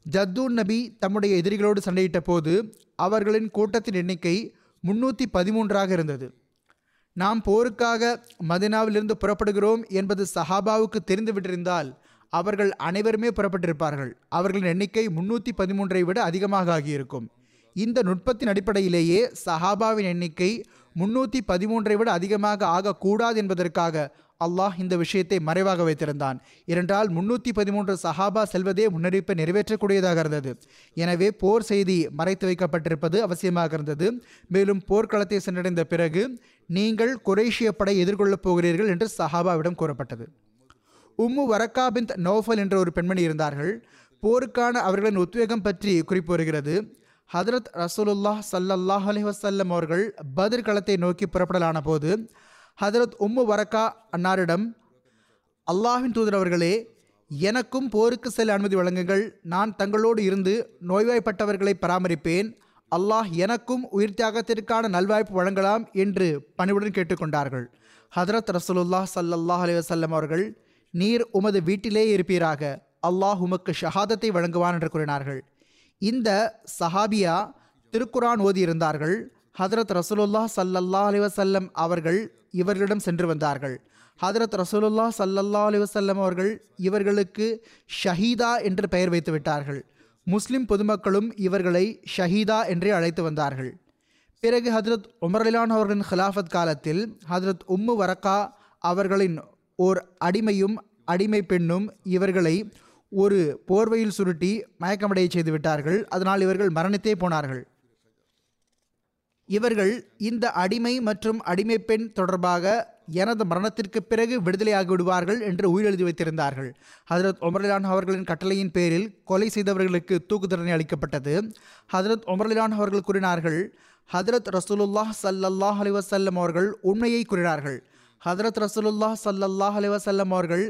ஜத்தூன் நபி தம்முடைய எதிரிகளோடு சண்டையிட்ட போது அவர்களின் கூட்டத்தின் எண்ணிக்கை முன்னூற்றி பதிமூன்றாக இருந்தது. நாம் போருக்காக மதினாவிலிருந்து புறப்படுகிறோம் என்பது சஹாபாவுக்கு தெரிந்துவிட்டிருந்தால் அவர்கள் அனைவருமே புறப்பட்டிருப்பார்கள். அவர்களின் எண்ணிக்கை முன்னூற்றி பதிமூன்றை விட அதிகமாக ஆகியிருக்கும். இந்த நுட்பத்தின் அடிப்படையிலேயே சஹாபாவின் எண்ணிக்கை முன்னூற்றி பதிமூன்றை விட அதிகமாக ஆகக்கூடாது என்பதற்காக அல்லாஹ் இந்த விஷயத்தை மறைவாக வைத்திருந்தான். இரண்டால் முன்னூற்றி பதிமூன்று சஹாபா செல்வதே முன்னறிப்பை நிறைவேற்றக்கூடியதாக இருந்தது. எனவே போர் செய்தி மறைத்து வைக்கப்பட்டிருப்பது அவசியமாக இருந்தது. மேலும் போர்க்களத்தை சென்றடைந்த பிறகு நீங்கள் குரேஷிய படை எதிர்கொள்ளப் போகிறீர்கள் என்று சஹாபாவிடம் கூறப்பட்டது. உம்மு வரக்கா பின் நோஃபல் என்ற ஒரு பெண்மணி இருந்தார்கள். போருக்கான அவர்களின் உத்வேகம் பற்றி குறிப்பு வருகிறது. ஹதரத் ரசூலுல்லாஹ் சல்லல்லாஹ் அலி வசல்லம் அவர்கள் பதிர் களத்தை நோக்கி புறப்படலான போது ஹதரத் உம்மு வரக்கா அன்னாரிடம் அல்லாஹின் தூதர் அவர்களே எனக்கும் போருக்கு செல்ல அனுமதி வழங்குங்கள். நான் தங்களோடு இருந்து நோய்வாய்ப்பட்டவர்களை பராமரிப்பேன். அல்லாஹ் எனக்கும் உயிர் தியாகத்திற்கான நல்வாய்ப்பு வழங்கலாம் என்று பணிவுடன் கேட்டுக்கொண்டார்கள். ஹதரத் ரசூலுல்லாஹ் சல்லல்லாஹ் அலி வசல்லம் அவர்கள் நீர் உமது வீட்டிலே இருப்பீராக. அல்லாஹ் உமக்கு ஷஹாதத்தை வழங்குவான் என்று கூறினார்கள். இந்த சஹாபியா திருக்குரான் ஓதியிருந்தார்கள் ஹதரத் ரசூலுல்லா சல்லல்லா அலி வசல்லம் அவர்கள் இவர்களிடம் சென்று வந்தார்கள். ஹதரத் ரசூலுல்லா சல்லல்லா அலி வசல்லம் அவர்கள் இவர்களுக்கு ஷஹீதா என்று பெயர் வைத்து விட்டார்கள். முஸ்லிம் பொதுமக்களும் இவர்களை ஷஹீதா என்றே அழைத்து வந்தார்கள். பிறகு ஹதரத் உமர்லான் அவர்களின் ஹிலாஃபத் காலத்தில் ஹதரத் உம்மு வரக்கா அவர்களின் ஓர் அடிமையும் அடிமை பெண்ணும் இவர்களை ஒரு போர்வையில் சுருட்டி மயக்கமடைய செய்து விட்டார்கள். அதனால் இவர்கள் மரணித்தே போனார்கள். இவர்கள் இந்த அடிமை மற்றும் அடிமை பெண் தொடர்பாக எனது மரணத்திற்கு பிறகு விடுதலையாகி விடுவார்கள் என்று உயிரெழுதி வைத்திருந்தார்கள். ஹதரத் ஒமர்லான் அவர்களின் கட்டளையின் பேரில் கொலை செய்தவர்களுக்கு தூக்கு தண்டனை அளிக்கப்பட்டது. ஹதரத் ஒமர்லான் அவர்கள் கூறினார்கள் ஹதரத் ரசூலுல்லாஹ் சல்லல்லாஹ் அலி வசல்லம் அவர்கள் உண்மையை கூறினார்கள். ஹதரத் ரசூலுல்லாஹ் சல்லல்லாஹ் அலி வசல்லம் அவர்கள்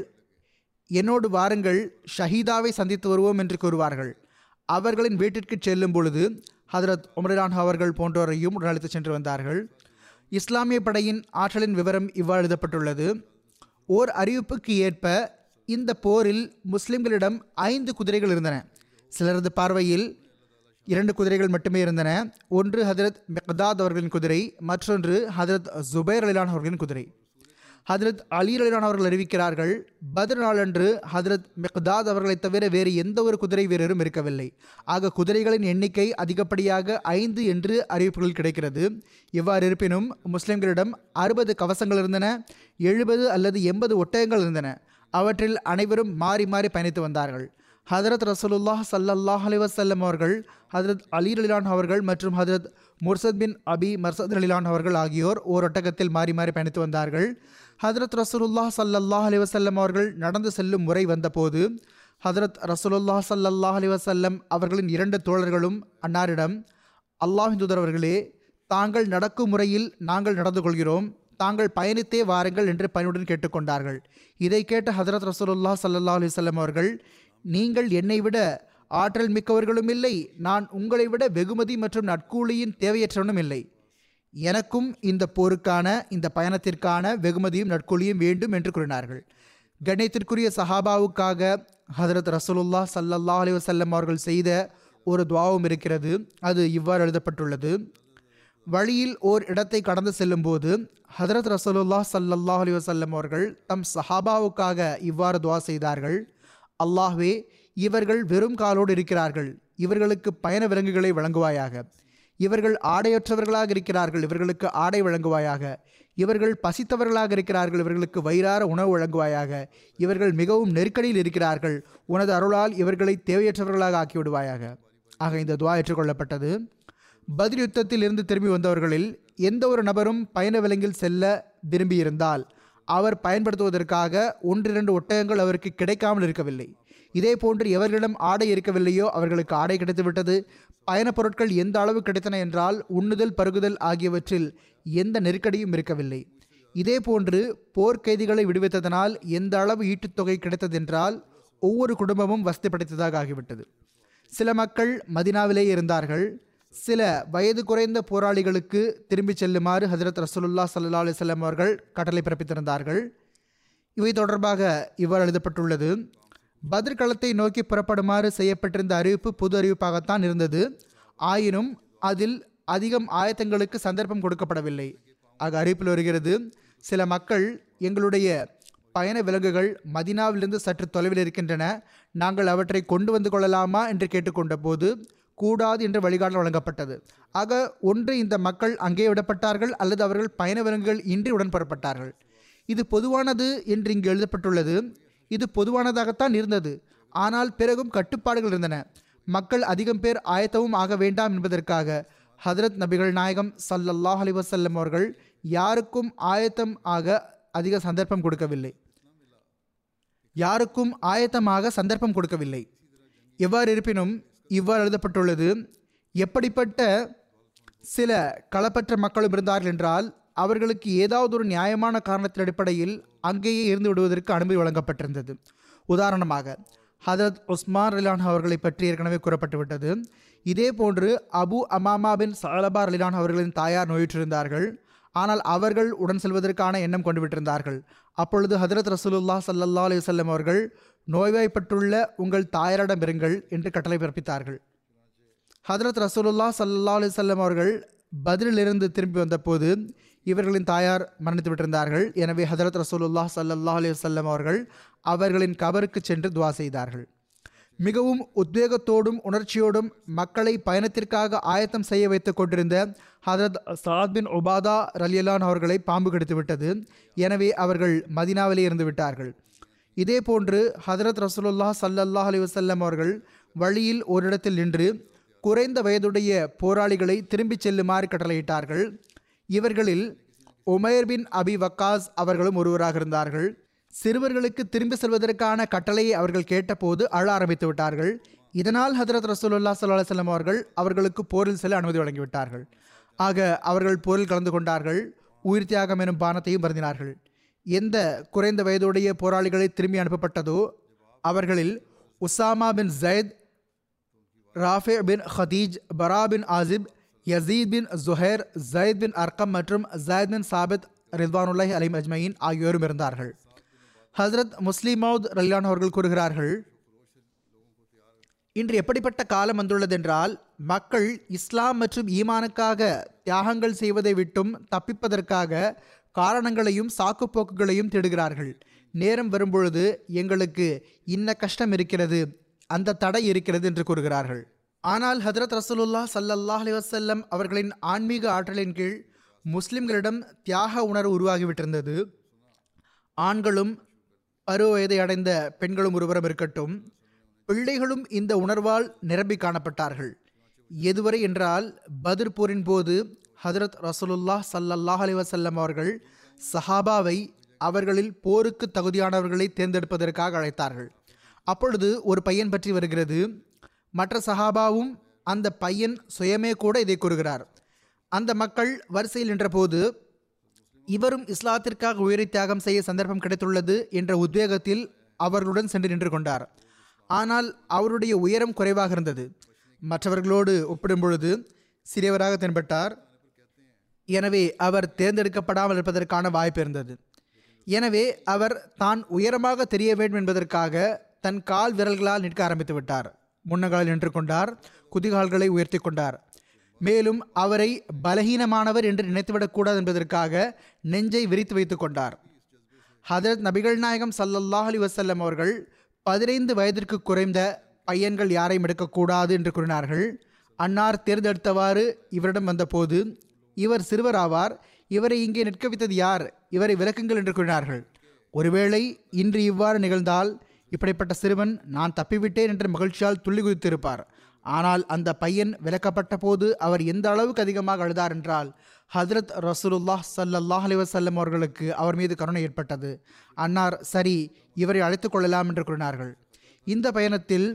என்னோடு வாருங்கள் ஷஹீதாவை சந்தித்து வருவோம் என்று கூறுவார்கள். அவர்களின் வீட்டிற்கு செல்லும் பொழுது ஹதரத் உமரான் அவர்கள் போன்றோரையும் உடனழைத்து சென்று வந்தார்கள். இஸ்லாமிய படையின் ஆற்றலின் விவரம் இவ்வாறு எழுதப்பட்டுள்ளது. ஓர் அறிவிப்புக்கு ஏற்ப இந்த போரில் முஸ்லிம்களிடம் ஐந்து குதிரைகள் இருந்தன. சிலரது பார்வையில் இரண்டு குதிரைகள் மட்டுமே இருந்தன. ஒன்று ஹதரத் மெக்தாத் அவர்களின் குதிரை மற்றொன்று ஹதரத் ஜுபைர் அலிலான் அவர்களின் குதிரை. ஹதரத் அலி அவர்கள் அறிவிக்கிறார்கள் பத்ர் நாளன்று ஹதரத் மெக்தாத் அவர்களைத் தவிர வேறு எந்த ஒரு குதிரை வீரரும் இருக்கவில்லை. ஆக குதிரைகளின் எண்ணிக்கை அதிகப்படியாக ஐந்து என்று அறிவிப்புகள் கிடைக்கிறது. இவ்வாறு இருப்பினும் முஸ்லிம்களிடம் அறுபது கவசங்கள் இருந்தன எழுபது அல்லது எண்பது ஒட்டகங்கள் இருந்தன. அவற்றில் அனைவரும் மாறி மாறி பயணித்து வந்தார்கள். ஹதரத் ரசூலுல்லாஹ் சல்லல்லாஹ் அலி வசல்லம் அவர்கள் ஹதரத் அலி அலிலான் அவர்கள் மற்றும் ஹதரத் முர்சத் பின் அபி மர்சத் அலிலான் அவர்கள் ஆகியோர் ஓர் ஒட்டகத்தில் மாறி மாறி பயணித்து வந்தார்கள். ஹதரத் ரசூலுல்லாஹ் சல்லல்லாஹ் அலி வசல்லம் அவர்கள் நடந்து செல்லும் முறை வந்தபோது ஹதரத் ரசூலுல்லாஹ் சல்லல்லாஹ் அலி வசல்லம் அவர்களின் இரண்டு தோழர்களும் அன்னாரிடம் அல்லாஹின் தூதரவர்களே தாங்கள் நடக்கும் முறையில் நாங்கள் நடந்து கொள்கிறோம். தாங்கள் பயணித்தே வாருங்கள் என்று பணியுடன் கேட்டுக்கொண்டார்கள் இதை கேட்ட ஹதரத் ரசூலுல்லா சல்லல்லாஹ் அலி வல்லம் அவர்கள் நீங்கள் என்னை விட ஆற்றல் மிக்கவர்களும் இல்லை. நான் உங்களை விட வெகுமதி மற்றும் நட்கூலியின் தேவையற்றவனும் இல்லை. எனக்கும் இந்த போருக்கான இந்த பயணத்திற்கான வெகுமதியும் நட்கொழியும் வேண்டும் என்று கூறினார்கள். கணேத்திற்குரிய சஹாபாவுக்காக ஹதரத் ரசூலுல்லா சல்லல்லா அலி வசல்லம் அவர்கள் செய்த ஒரு துவாவும் இருக்கிறது. அது இவ்வாறு எழுதப்பட்டுள்ளது. வழியில் ஓர் இடத்தை கடந்து செல்லும்போது ஹதரத் ரசூலுல்லா சல்லல்லா அலி வசல்லம் அவர்கள் தம் சஹாபாவுக்காக இவ்வாறு துவா செய்தார்கள். அல்லாஹ்வே இவர்கள் வெறும் காலோடு இருக்கிறார்கள். இவர்களுக்கு பயண விலங்குகளை வழங்குவாயாக. இவர்கள் ஆடையற்றவர்களாக இருக்கிறார்கள் இவர்களுக்கு ஆடை வழங்குவாயாக. இவர்கள் பசித்தவர்களாக இருக்கிறார்கள் இவர்களுக்கு வயிறார உணவு வழங்குவாயாக. இவர்கள் மிகவும் நெருக்கடியில் இருக்கிறார்கள் உனது அருளால் இவர்களை தேவையற்றவர்களாக ஆக்கிவிடுவாயாக. ஆக இந்த துவா ஏற்றுக்கொள்ளப்பட்டது. பதில் யுத்தத்தில் இருந்து திரும்பி வந்தவர்களில் எந்த ஒரு நபரும் பயண விலங்கில் செல்ல விரும்பியிருந்தால் அவர் பயன்படுத்துவதற்காக ஒன்றிரண்டு ஒட்டகங்கள் அவருக்கு கிடைக்காமல் இருக்கவில்லை. இதே போன்று எவர்களிடம் ஆடை இருக்கவில்லையோ அவர்களுக்கு ஆடை கிடைத்துவிட்டது. பயணப் பொருட்கள் எந்த அளவு கிடைத்தன என்றால் உண்ணுதல் பருகுதல் ஆகியவற்றில் எந்த நெருக்கடியும் இருக்கவில்லை. இதே போன்று போர்க்கைதிகளை விடுவித்ததனால் எந்த அளவு ஈட்டுத்தொகை கிடைத்ததென்றால் ஒவ்வொரு குடும்பமும் வசதி படைத்ததாக ஆகிவிட்டது. சில மக்கள் மதினாவிலே இருந்தார்கள். சில வயது குறைந்த போராளிகளுக்கு திரும்பிச் செல்லுமாறு ஹசரத் ரசூலுல்லா சல்லா அலிசல்லாம் அவர்கள் கட்டளை பிறப்பித்திருந்தார்கள். இவை தொடர்பாக இவ்வாறு எழுதப்பட்டுள்ளது. பதிர்களத்தை நோக்கி புறப்படுமாறு செய்யப்பட்டிருந்த அறிவிப்பு பொது அறிவிப்பாகத்தான் இருந்தது. ஆயினும் அதில் அதிகம் ஆயத்தங்களுக்கு சந்தர்ப்பம் கொடுக்கப்படவில்லை. ஆக அறிவிப்பில் வருகிறது சில மக்கள் எங்களுடைய பயண விலங்குகள் மதினாவிலிருந்து சற்று தொலைவில் இருக்கின்றன. நாங்கள் அவற்றை கொண்டு வந்து கொள்ளலாமா என்று கேட்டுக்கொண்ட போது கூடாது என்று வழிகாட்டல் வழங்கப்பட்டது. ஆக ஒன்று இந்த மக்கள் அங்கே விடப்பட்டார்கள் அல்லது அவர்கள் பயண விலங்குகள் இன்றி உடன் புறப்பட்டார்கள். இது பொதுவானது என்று இங்கு எழுதப்பட்டுள்ளது. இது பொதுவானதாகத்தான் இருந்தது. ஆனால் பிறகும் கட்டுப்பாடுகள் இருந்தன. மக்கள் அதிகம் பேர் ஆயத்தமும் ஆக வேண்டாம் என்பதற்காக ஹதரத் நபிகள் நாயகம் சல்லல்லாஹ் அலி வசல்லம் அவர்கள் யாருக்கும் ஆயத்தம் ஆக அதிக சந்தர்ப்பம் கொடுக்கவில்லை. யாருக்கும் ஆயத்தமாக சந்தர்ப்பம் கொடுக்கவில்லை. எவ்வாறு இருப்பினும் இவ்வாறு எழுதப்பட்டுள்ளது எப்படிப்பட்ட சில களப்பற்ற மக்களும் இருந்தார்கள் என்றால் அவர்களுக்கு ஏதாவது ஒரு நியாயமான காரணத்தின் அடிப்படையில் அங்கேயே இருந்து விடுவதற்கு அனுமதி வழங்கப்பட்டிருந்தது. உதாரணமாக ஹதரத் உஸ்மான் ரிலான் அவர்களை பற்றி ஏற்கனவே கூறப்பட்டுவிட்டது. இதே போன்று அபு அமாமா பின் சலபா ரிலான் அவர்களின் தாயார் நோயிற்றிருந்தார்கள். ஆனால் அவர்கள் உடன் செல்வதற்கான எண்ணம் கொண்டு விட்டிருந்தார்கள் அப்பொழுது ஹதரத் ரசூலுல்லா சல்லல்லா அலி வல்லம் அவர்கள் நோய்வாய்ப்பட்டுள்ள உங்கள் தாயாரிடம் இருங்கள் என்று கட்டளை பிறப்பித்தார்கள். ஹதரத் ரசூலுல்லா சல்லா அலி வல்லம் அவர்கள் பதிலிலிருந்து திரும்பி வந்தபோது இவர்களின் தாயார் மரணித்து விட்டிருந்தார்கள். எனவே ஹதரத் ரசூலுல்லா சல்லா அலி வல்லம் அவர்கள் அவர்களின் கபருக்கு சென்று துவா செய்தார்கள். மிகவும் உத்வேகத்தோடும் உணர்ச்சியோடும் மக்களை பயணத்திற்காக ஆயத்தம் செய்ய வைத்துக் கொண்டிருந்த ஹதரத் சாத் பின் உபாதா ரலியலான் அவர்களை பாம்பு கெடுத்து விட்டது. எனவே அவர்கள் மதினாவிலே இருந்து விட்டார்கள். இதே போன்று ஹதரத் ரசூலுல்லா சல்லல்லாஹ் அலி வல்லம் அவர்கள் வழியில் ஓரிடத்தில் நின்று குறைந்த வயதுடைய போராளிகளை திரும்பிச் செல்லுமாறு கட்டளையிட்டார்கள். இவர்களில் உமேர் பின் அபி வக்காஸ் அவர்களும் ஒருவராக இருந்தார்கள். சிறுவர்களுக்கு திரும்பி செல்வதற்கான கட்டளையை அவர்கள் கேட்டபோது அழ ஆரம்பித்து விட்டார்கள். இதனால் ஹதரத் ரசூலுல்லா சல்லா செல்லம் அவர்கள் அவர்களுக்கு போரில் செல்ல அனுமதி வழங்கிவிட்டார்கள். ஆக அவர்கள் போரில் கலந்து கொண்டார்கள். உயிர் தியாகம் எனும் பானத்தையும் பருந்தினார்கள் எந்த குறைந்த வயதுடைய போராளிகளை திரும்பி அனுப்பப்பட்டதோ அவர்களில் உசாமா பின் ஜயத் ராஃபே பின் ஹதீஜ் பரா பின் ஆசிப் யசீத் பின் ஜுஹேர் ஜயத் பின் அர்கம் மற்றும் ஜயத் பின் சாபித் ரித்வானுல்லாஹி அலிம் அஜ்மயின் ஆகியோரும் இருந்தார்கள். ஹசரத் முஸ்லிமௌத் ரலிலான் அவர்கள் கூறுகிறார்கள் இன்று எப்படிப்பட்ட காலம் வந்துள்ளது என்றால் மக்கள் இஸ்லாம் மற்றும் ஈமானுக்காக தியாகங்கள் செய்வதை விட்டும் தப்பிப்பதற்காக காரணங்களையும் சாக்குப்போக்குகளையும் தேடுகிறார்கள். நேரம் வரும்பொழுது எங்களுக்கு இன்ன கஷ்டம் இருக்கிறது அந்த தடை இருக்கிறது என்று கூறுகிறார்கள். ஆனால் ஹதரத் ரசூலுல்லா சல்லல்லாஹ் அலிவசல்லம் அவர்களின் ஆன்மீக ஆற்றலின் கீழ் முஸ்லிம்களிடம் தியாக உணர்வு உருவாகிவிட்டிருந்தது. ஆண்களும் அறுவயதை அடைந்த பெண்களும் ஒருவரும் இருக்கட்டும் பிள்ளைகளும் இந்த உணர்வால் நிரம்பி காணப்பட்டார்கள். எதுவரை என்றால் பதிர்பூரின் போது ஹதரத் ரசூலுல்லா சல்லல்லாஹ் அலிவசல்லம் அவர்கள் சஹாபாவை அவர்களில் போருக்கு தகுதியானவர்களை தேர்ந்தெடுப்பதற்காக அழைத்தார்கள். அப்பொழுது ஒரு பையன் பற்றி வருகிறது மற்ற சஹாபாவும் அந்த பையன் சுயமே கூட இதை கூறுகிறார். அந்த மக்கள் வரிசையில் நின்றபோது இவரும் இஸ்லாத்திற்காக உயிரை தியாகம் செய்ய சந்தர்ப்பம் கிடைத்துள்ளது என்ற உத்வேகத்தில் அவர்களுடன் சென்று நின்று கொண்டார். ஆனால் அவருடைய உயரம் குறைவாக இருந்தது. மற்றவர்களோடு ஒப்பிடும் பொழுது சிறியவராக தென்பட்டார். எனவே அவர் தேர்ந்தெடுக்கப்படாமல் இருப்பதற்கான வாய்ப்பு இருந்தது. எனவே அவர் தான் உயரமாக தெரிய வேண்டும் என்பதற்காக தன் கால் விரல்களால் நிற்க ஆரம்பித்து விட்டார். முன்னங்காலில் நின்று கொண்டார் குதிகால்களை உயர்த்தி கொண்டார். மேலும் அவரை பலகீனமானவர் என்று நினைத்துவிடக்கூடாது என்பதற்காக நெஞ்சை விரித்து வைத்துக் கொண்டார். ஹதரத் நபிகள் நாயகம் சல்லல்லாஹ் அலி வசல்லம் அவர்கள் பதினைந்து வயதிற்கு குறைந்த பையன்கள் யாரையும் எடுக்கக்கூடாது என்று கூறினார்கள். அன்னார் தேர்ந்தெடுத்தவாறு இவரிடம் வந்தபோது இவர் சிறுவர் ஆவார் இவரை இங்கே நிற்க வைத்தது யார்? இவரை விளக்குங்கள் என்று கூறினார்கள். ஒருவேளை இன்று இவ்வாறு நிகழ்ந்தால் இப்படிப்பட்ட சிறுவன் நான் தப்பிவிட்டேன் என்ற மகிழ்ச்சியால் துள்ளி குதித்திருப்பார் ஆனால் அந்த பையன் விலக்கப்பட்ட போது அவர் எந்த அளவுக்கு அதிகமாக அழுதார் என்றால் ஹதரத் ரசூலுல்லாஹ் சல்லல்லாஹ் அலைஹி வஸல்லம் அவர்களுக்கு அவர் மீது கருணை ஏற்பட்டது. அன்னார் சரி இவரை அழைத்து கொள்ளலாம் என்று கூறினார்கள். இந்த பயணத்தில்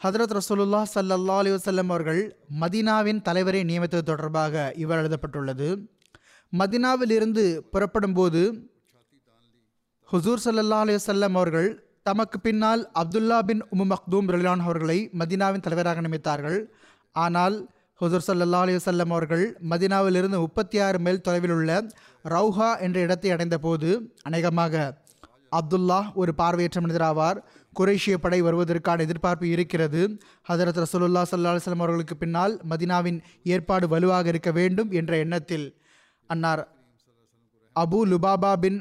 ஹதரத் ரசூலுல்லா சல்லல்லா அலைஹி வஸல்லம் அவர்கள் மதீனாவின் தலைவரை நியமித்தது தொடர்பாக இவர் எழுதப்பட்டுள்ளது. மதினாவிலிருந்து புறப்படும் போது ஹுசூர் சல்லல்லா அலைஹி அவர்கள் தமக்கு பின்னால் அப்துல்லா பின் உமு மக்தூம் ரலிலான் அவர்களை மதீனாவின் தலைவராக நியமித்தார்கள். ஆனால் ஹுசூர் சல்லா அலிவசல்லம் அவர்கள் மதினாவிலிருந்து முப்பத்தி ஆறு மைல் தொலைவில் உள்ள ரவுஹா என்ற இடத்தை அடைந்த போது அநேகமாக அப்துல்லா ஒரு பார்வையற்ற மனிதராவார். குரேஷிய படை வருவதற்கான எதிர்பார்ப்பு இருக்கிறது. ஹதரத் ரசூலுல்லா சல்லா அலுவலம் அவர்களுக்கு பின்னால் மதினாவின் ஏற்பாடு வலுவாக இருக்க வேண்டும் என்ற எண்ணத்தில் அன்னார். அபு லுபாபா பின்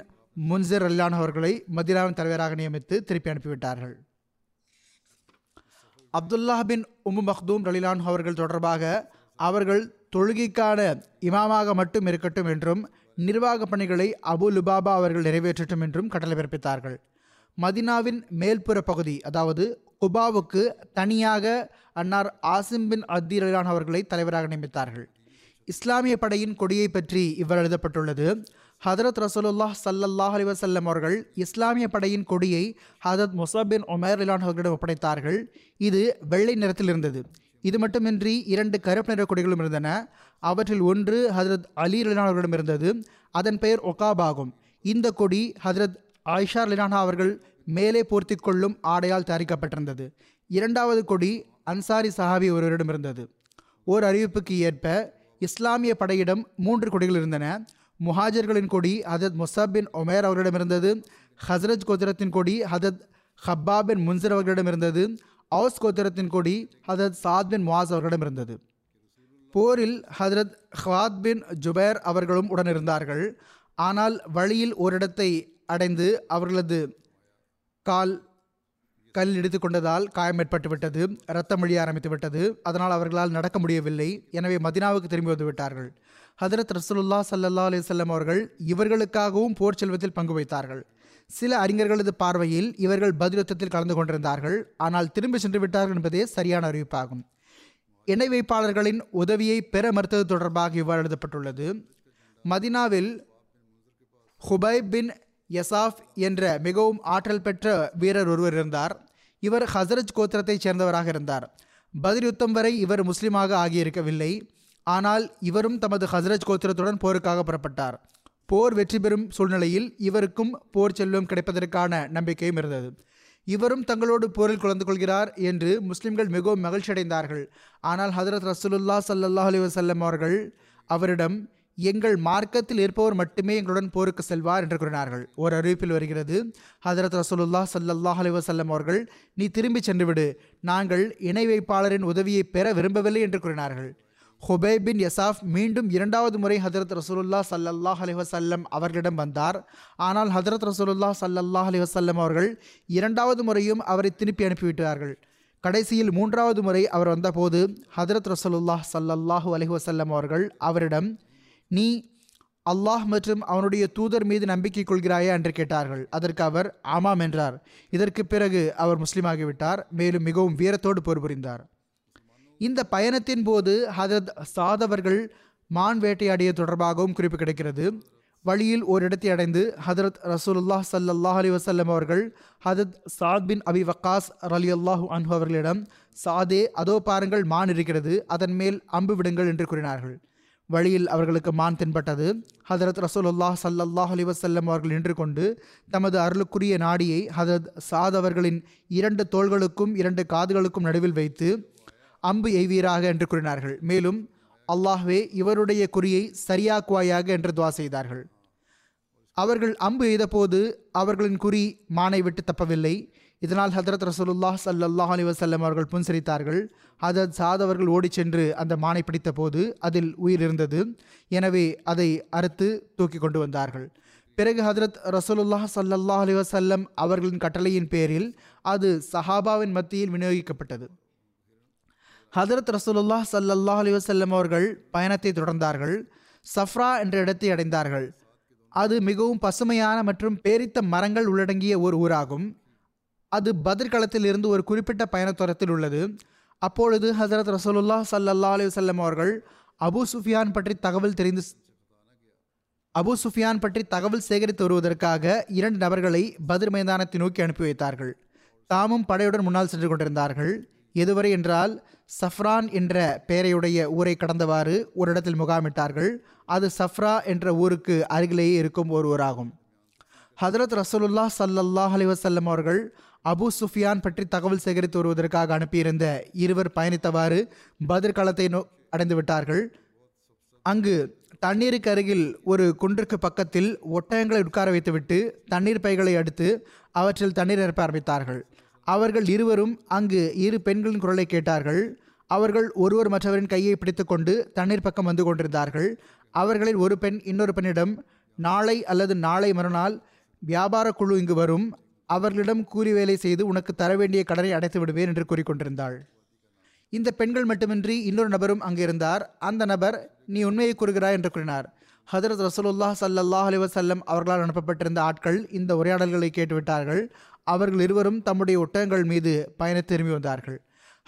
முன்சிர் அல்லான் அவர்களை மதினாவின் தலைவராக நியமித்து திருப்பி அனுப்பிவிட்டார்கள். அப்துல்லா பின் உம்மு மக்தூம் ரலிலான் அவர்கள் தொடர்பாக அவர்கள் தொழுகைக்கான இமாமாக மட்டும் இருக்கட்டும் என்றும் நிர்வாக பணிகளை அபு லுபாபா அவர்கள் நிறைவேற்றட்டும் என்றும் கட்டளை பிறப்பித்தார்கள். மதினாவின் மேல்புற பகுதி அதாவது குபாவுக்கு தனியாக அன்னார் ஆசிம் பின் அத்தி ரலிலான் அவர்களை தலைவராக நியமித்தார்கள். இஸ்லாமிய படையின் கொடியை பற்றி இவ்வாறு எழுதப்பட்டுள்ளது ஹதரத் ரசூலுல்லாஹ் சல்லல்லாஹ் அலைஹி வஸல்லம் அவர்கள் இஸ்லாமிய படையின் கொடியை ஹதரத் முசப் பின் உமர் இலான் அவர்களிடம் ஒப்படைத்தார்கள். இது வெள்ளை நிறத்தில் இருந்தது. இது மட்டுமின்றி இரண்டு கருப்பு நிற கொடிகளும் இருந்தன. அவற்றில் ஒன்று ஹதரத் அலி ரிலான் அவர்களிடம் இருந்தது. அதன் பெயர் ஒகாபாகும் இந்த கொடி ஹதரத் ஆயிஷா லினானா அவர்கள் மேலே போர்த்தி கொள்ளும் ஆடையால் தயாரிக்கப்பட்டிருந்தது. இரண்டாவது கொடி அன்சாரி சஹாபி ஒருவரிடம் இருந்தது. ஓர் அறிவிப்புக்கு ஏற்ப இஸ்லாமிய படையிடம் மூன்று கொடிகள் இருந்தன. முஹாஜர்களின் கொடி ஹதத் முசாப் பின் ஒமேர் அவர்களிடமிருந்தது ஹசரத் கோத்திரத்தின் கொடி ஹதத் ஹப்பா பின் முன்சர் அவர்களிடமிருந்தது அவுஸ் கோத்திரத்தின் கொடி ஹதத் சாத் பின் முவாஸ் அவர்களிடமிருந்தது போரில் ஹதரத் ஹவாத் பின் ஜுபேர் அவர்களும் உடன் இருந்தார்கள் ஆனால் வழியில் ஓரிடத்தை அடைந்து அவர்களது கால் கல் இடித்து கொண்டதால் காயம் ஏற்பட்டு விட்டது. ரத்தம் மொழிய ஆரம்பித்து விட்டது. அதனால் அவர்களால் நடக்க முடியவில்லை. எனவே மதினாவுக்கு திரும்பி வந்து விட்டார்கள். ஹதரத் ரசூலுல்லா சல்லல்லா அலிசல்லம் அவர்கள் இவர்களுக்காகவும் போர் செல்வத்தில் பங்கு வைத்தார்கள். சில அறிஞர்களது பார்வையில் இவர்கள் பதில் யுத்தத்தில் கலந்து கொண்டிருந்தார்கள். ஆனால் திரும்பி சென்று விட்டார்கள் என்பதே சரியான அறிவிப்பாகும். எண்ணெய் வைப்பாளர்களின் உதவியை பெற மறுத்தது தொடர்பாக இவ்வாறு எழுதப்பட்டுள்ளது. மதினாவில் ஹுபைப் பின் யசாஃப் என்ற மிகவும் ஆற்றல் பெற்ற வீரர் ஒருவர் இருந்தார். இவர் ஹசரஜ் கோத்திரத்தைச் சேர்ந்தவராக இருந்தார். பதில் யுத்தம் வரை இவர் முஸ்லீமாக ஆகியிருக்கவில்லை. ஆனால் இவரும் தமது ஹசரஜ் கோத்திரத்துடன் போருக்காக புறப்பட்டார். போர் வெற்றி பெறும் சூழ்நிலையில் இவருக்கும் போர் செல்வம் கிடைப்பதற்கான நம்பிக்கையும் இருந்தது. இவரும் தங்களோடு போரில் கலந்து கொள்கிறார் என்று முஸ்லிம்கள் மிகவும் மகிழ்ச்சி அடைந்தார்கள் ஆனால் ஹதரத் ரசூலுல்லா சல்லல்லாஹ் அலி வசல்லம் அவர்கள் அவரிடம் எங்கள் மார்க்கத்தில் இருப்பவர் மட்டுமே எங்களுடன் போருக்கு செல்வார் என்று கூறினார்கள். ஒரு அறிவிப்பில் வருகிறது ஹதரத் ரசூலுல்லா சல்லல்லாஹ் அலி வசல்லம் அவர்கள் நீ திரும்பி சென்றுவிடு. நாங்கள் இணை வைப்பாளரின் உதவியை பெற விரும்பவில்லை என்று கூறினார்கள். ஹுபை பின் யசாஃப் மீண்டும் இரண்டாவது முறை ஹதரத் ரசூலுல்லா சல்லல்லாஹ் அலி வசல்லம் அவர்களிடம் வந்தார். ஆனால் ஹதரத் ரசூலுல்லா சல்லல்லாஹ் அலி வசல்லம் அவர்கள் இரண்டாவது முறையும் அவரை திருப்பி அனுப்பிவிட்டார்கள். கடைசியில் மூன்றாவது முறை அவர் வந்தபோது ஹதரத் ரசூலுல்லாஹ் சல்லல்லாஹு அலி வசல்லம் அவர்கள் அவரிடம் நீ அல்லாஹ் மற்றும் அவனுடைய தூதர் மீது நம்பிக்கை கொள்கிறாயா? என்று கேட்டார்கள். அதற்கு அவர் ஆமாம் என்றார். இதற்கு பிறகு அவர் முஸ்லீமாகிவிட்டார். மேலும் மிகவும் வீரத்தோடு போர் புரிந்தார் இந்த பயணத்தின் போது ஹதரத் சாதவர்கள் மான் வேட்டையாடிய தொடர்பாகவும் குறிப்பு கிடைக்கிறது. வழியில் ஓரிடத்தை அடைந்து ஹதரத் ரசூலுல்லாஹ் சல்லல்லாஹ் அலி வசல்லம் அவர்கள் ஹதரத் சாத் பின் அபி வக்காஸ் அலி அல்லாஹ் அன்ஹு அவர்களிடம் சாதே அதோ பாருங்கள் மான் இருக்கிறது அதன் மேல் அம்பு விடுங்கள் என்று கூறினார்கள். வழியில் அவர்களுக்கு மான் தென்பட்டது. ஹதரத் ரசூலுல்லாஹ் சல்லல்லாஹ் அலி வசல்லம் அவர்கள் நின்று கொண்டு தமது அருளுக்குரிய நாடியை ஹதரத் சாத் அவர்களின் இரண்டு தோள்களுக்கும் இரண்டு காதுகளுக்கும் நடுவில் வைத்து அம்பு எய்வீராக என்று கூறினார்கள். மேலும் அல்லாஹ்வே இவருடைய குறியை சரியாக்குவாயாக என்று துவா செய்தார்கள். அவர்கள் அம்பு எய்தபோது அவர்களின் குறி மானை விட்டு தப்பவில்லை. இதனால் ஹதரத் ரசூலுல்லாஹ் சல்லாஹ் அலி வசல்லம் அவர்கள் புன்சரித்தார்கள். ஹதரத் சாத் அவர்கள் ஓடிச் சென்று அந்த மானை பிடித்த போது அதில் உயிர் இருந்தது. எனவே அதை அறுத்து தூக்கி கொண்டு வந்தார்கள். பிறகு ஹதரத் ரசூலுல்லாஹ் சல்லாஹ் அலி வசல்லம் அவர்களின் கட்டளையின் பேரில் அது சஹாபாவின் மத்தியில் விநியோகிக்கப்பட்டது. ஹதரத் ரசூலுல்லாஹ் ஸல்லல்லாஹு அலி வசல்லம் அவர்கள் பயணத்தை தொடர்ந்தார்கள். சஃப்ரா என்ற இடத்தை அடைந்தார்கள். அது மிகவும் பசுமையான மற்றும் பேரித்த மரங்கள் உள்ளடங்கிய ஒரு ஊராகும். அது பதிர்களத்தில் இருந்து ஒரு குறிப்பிட்ட பயணத்தூரத்தில் உள்ளது. அப்பொழுது ஹசரத் ரசூலுல்லாஹ் சல்லல்லா அலி வல்லம் அவர்கள் அபு சுஃபியான் பற்றி தகவல் தெரிந்து அபு சுஃபியான் பற்றி தகவல் சேகரித்து வருவதற்காக இரண்டு நபர்களை பதிர் மைதானத்தை நோக்கி அனுப்பி வைத்தார்கள். தாமும் படையுடன் முன்னால் சென்று கொண்டிருந்தார்கள். எதுவரை என்றால் சஃப்ரான் என்ற பெயரையுடைய ஊரை கடந்தவாறு ஒரு இடத்தில் முகாமிட்டார்கள். அது சஃப்ரா என்ற ஊருக்கு அருகிலேயே இருக்கும் ஒரு ஊராகும். ஹதரத் ரசூலுல்லா சல்லல்லாஹ் அலைஹி வஸல்லம் அவர்கள் அபு சுஃபியான் பற்றி தகவல் சேகரித்து வருவதற்காக அனுப்பியிருந்த இருவர் பயணித்தவாறு பதிர்காலத்தை களத்தை நோ அடைந்து விட்டார்கள் அங்கு தண்ணீருக்கு அருகில் ஒரு குன்றுக்கு பக்கத்தில் ஒட்டகங்களை உட்கார வைத்துவிட்டு தண்ணீர் பைகளை அடுத்து அவற்றில் தண்ணீர் நிரப்ப ஆரம்பித்தார்கள். அவர்கள் இருவரும் அங்கு இரு பெண்களின் குரலை கேட்டார்கள். அவர்கள் ஒருவர் மற்றவரின் கையை பிடித்துக்கொண்டு தண்ணீர் பக்கம் வந்து கொண்டிருந்தார்கள். அவர்களில் ஒரு பெண் இன்னொரு பெண்ணிடம் நாளை அல்லது நாளை மறுநாள் வியாபார குழு இங்கு வரும். அவர்களிடம் கூலி வேலை செய்து உனக்கு தர வேண்டிய கடனை அடைத்து விடுவேன் என்று கூறிக்கொண்டிருந்தாள். இந்த பெண்கள் மட்டுமின்றி இன்னொரு நபரும் அங்கு இருந்தார். அந்த நபர் நீ உண்மையை கூறுகிறாய் என்று கூறினார். ஹதரத் ரசூலுல்லா சல்லாஹ் அலி வசல்லம் அவர்களால் அனுப்பப்பட்டிருந்த ஆட்கள் இந்த உரையாடல்களை கேட்டுவிட்டார்கள். அவர்கள் இருவரும் தம்முடைய ஒட்டகங்கள் மீது பயண திரும்பி வந்தார்கள்.